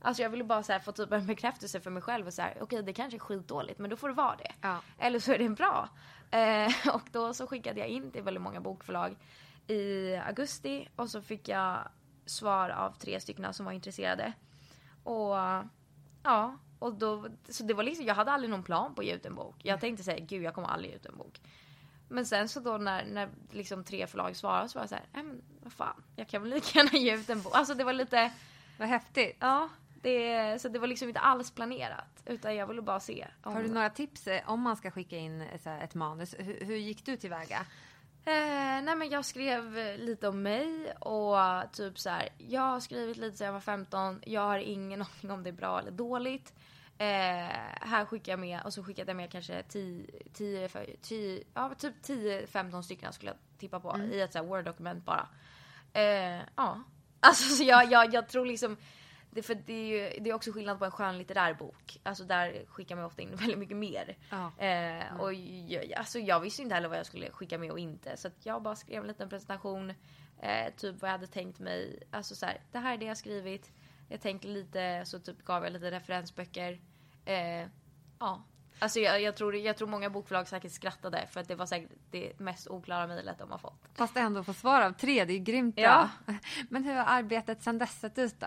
Alltså jag ville bara så få typ en bekräftelse för mig själv och så här, okej det kanske är skitdåligt men då får det vara det. Ja. Eller så är det bra. Eh, och då så skickade jag in till väldigt många bokförlag i augusti och så fick jag svar av tre stycken som var intresserade. Och ja, och då, så det var liksom, jag hade aldrig någon plan på att ge ut en bok. Jag tänkte säga, gud jag kommer aldrig ge ut en bok. Men sen så då när, när liksom tre förlag svarade så var jag så här, nej men vad fan, jag kan väl lika gärna ge ut en bok. Alltså det var lite, Vad häftigt. ja, det, så det var liksom inte alls planerat. Utan jag ville bara se. om- Har du några tips eh, om man ska skicka in eh, ett manus? Hur, hur gick du tillväga? Eh, nej men jag skrev eh, lite om mig och typ så här. Jag har skrivit lite sedan jag var 15. Jag har ingen [LAUGHS] aning om det är bra eller dåligt. Eh, här skickar jag med och så skickade jag med kanske 10, 10, för- 10 ja typ 10-15 stycken skulle jag tippa på i ett word-dokument bara. Eh, ja. [LAUGHS] Alltså så jag, jag, jag tror liksom det, för det, är ju, det är också skillnad på en skönlitterär bok. Alltså där skickar man ofta in [LAUGHS] väldigt mycket mer. Ja. Eh, och jag, alltså jag visste inte heller vad jag skulle skicka med och inte. Så jag bara skrev en liten presentation. Eh, typ vad jag hade tänkt mig. Alltså så här, det här är det jag skrivit. Jag tänkte lite, så typ gav jag lite referensböcker. Eh, ja. Alltså jag, jag, tror, jag tror många bokförlag säkert skrattade för att det var säkert det mest oklara mejlet de har fått. Fast ändå få svar av tre, det är ju grymt bra. Ja. [LAUGHS] Men hur har arbetet sedan dess sett ut då?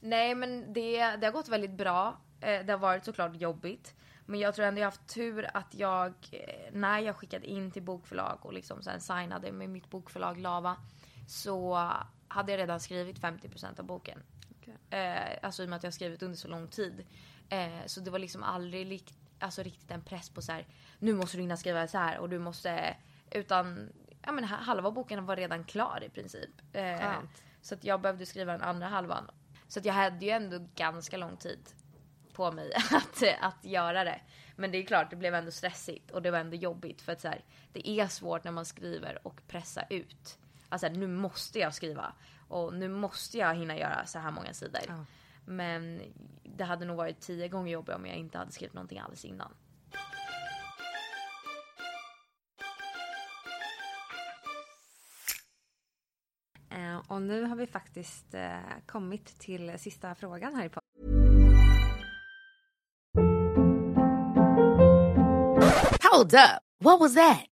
Nej men det, det har gått väldigt bra. Eh, det har varit såklart jobbigt. Men jag tror ändå jag har haft tur att jag, eh, när jag skickade in till bokförlag och liksom sen signade med mitt bokförlag Lava. Så hade jag redan skrivit 50% av boken. Eh, alltså i och med att jag har skrivit under så lång tid. Eh, så det var liksom aldrig likt, alltså riktigt en press på så här. nu måste du hinna skriva så här och du måste, utan ja, men halva boken var redan klar i princip. Eh, så att jag behövde skriva den andra halvan. Så jag hade ju ändå ganska lång tid på mig [LAUGHS] att, att göra det. Men det är klart, det blev ändå stressigt och det var ändå jobbigt för att så här, det är svårt när man skriver och pressa ut. Alltså nu måste jag skriva och nu måste jag hinna göra så här många sidor. Ja. Men det hade nog varit tio gånger jobbigare om jag inte hade skrivit någonting alls innan. Eh, och nu har vi faktiskt eh, kommit till sista frågan här i podden. Hold up. What was that?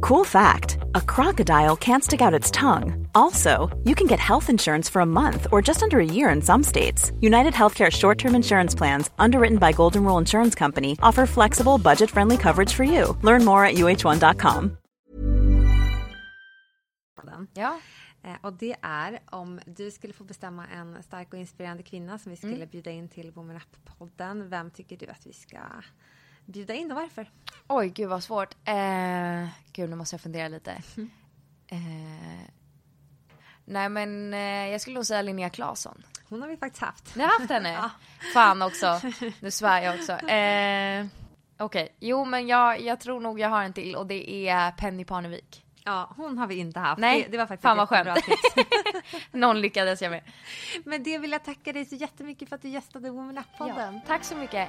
Cool fact a crocodile can't stick out its tongue. Also, you can get health insurance for a month or just under a year in some states. United Healthcare short term insurance plans, underwritten by Golden Rule Insurance Company, offer flexible, budget friendly coverage for you. Learn more at uh1.com. Ja. Eh, och det är om du skulle få bestämma en stark och inspirerande kvinna som vi skulle Mm. bjuda in till Woman Up-podden. Vem tycker du att vi ska bjuda in och varför? Oj, gud vad svårt. Eh, gud, nu måste jag fundera lite. [LAUGHS] Eh, nej, men eh, jag skulle nog säga Linnea Claesson. Hon har vi faktiskt haft. Ni har haft henne? [LAUGHS] Fan också. [LAUGHS] Nu svär jag också. Eh, Okej, jo men jag, jag tror nog jag har en till och det är Penny Parnevik. Ja, hon har vi inte haft. Nej, det, det var faktiskt fan vad skönt. Någon lyckades jag med. Men det vill jag tacka dig så jättemycket för att du gästade Woman Up-podden. Ja, tack så mycket.